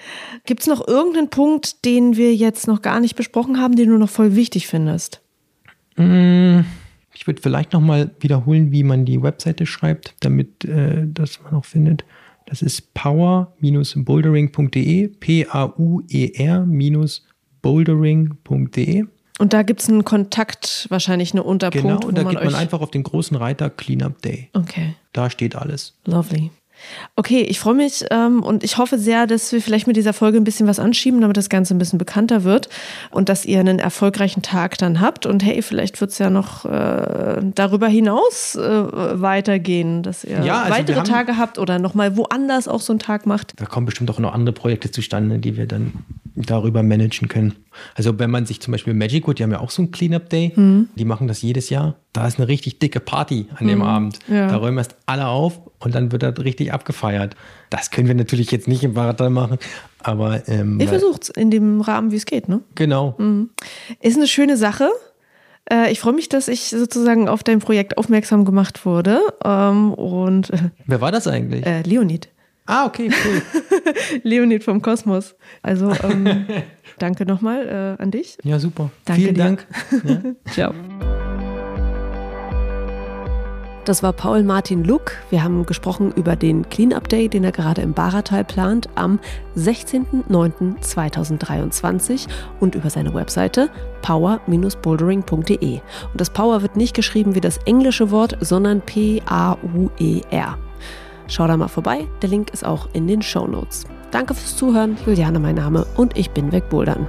Gibt es noch irgendeinen Punkt, den wir jetzt noch gar nicht besprochen haben, den du noch voll wichtig findest? Mm, ich würde vielleicht noch mal wiederholen, wie man die Webseite schreibt, damit äh, das man auch findet. Das ist power-bouldering.de, P-A-U-E-R-bouldering.de. Und da gibt es einen Kontakt, wahrscheinlich eine Unterpunkt. Genau, und da geht man einfach auf den großen Reiter Cleanup Day. Okay. Da steht alles. Lovely. Okay, ich freue mich ähm, und ich hoffe sehr, dass wir vielleicht mit dieser Folge ein bisschen was anschieben, damit das Ganze ein bisschen bekannter wird und dass ihr einen erfolgreichen Tag dann habt. Und hey, vielleicht wird es ja noch äh, darüber hinaus äh, weitergehen, dass ihr ja, also weitere Tage habt oder nochmal woanders auch so einen Tag macht. Da kommen bestimmt auch noch andere Projekte zustande, die wir dann darüber managen können. Also wenn man sich zum Beispiel Magic Wood, die haben ja auch so einen Cleanup Day, mhm. die machen das jedes Jahr. Da ist eine richtig dicke Party an dem mhm. Abend. Ja. Da räumen erst alle auf und dann wird das richtig abgefeiert. Das können wir natürlich jetzt nicht im Baratal machen, aber ähm, ihr versucht es in dem Rahmen, wie es geht, ne? Genau. Mhm. Ist eine schöne Sache. Äh, ich freue mich, dass ich sozusagen auf dein Projekt aufmerksam gemacht wurde. Ähm, und wer war das eigentlich? Äh, Leonid. Ah, okay, cool. Leonid vom Kosmos. Also ähm, danke nochmal äh, an dich. Ja, super. Danke Vielen dir. Dank. Ja. Ciao. Das war Paul Martin Luck. Wir haben gesprochen über den Cleanup Day, den er gerade im Baratal plant, am 16.09.2023 und über seine Webseite power-bouldering.de. Und das Power wird nicht geschrieben wie das englische Wort, sondern P-A-U-E-R. Schau da mal vorbei, der Link ist auch in den Show Notes. Danke fürs Zuhören, Juliane mein Name und ich bin wegbouldern.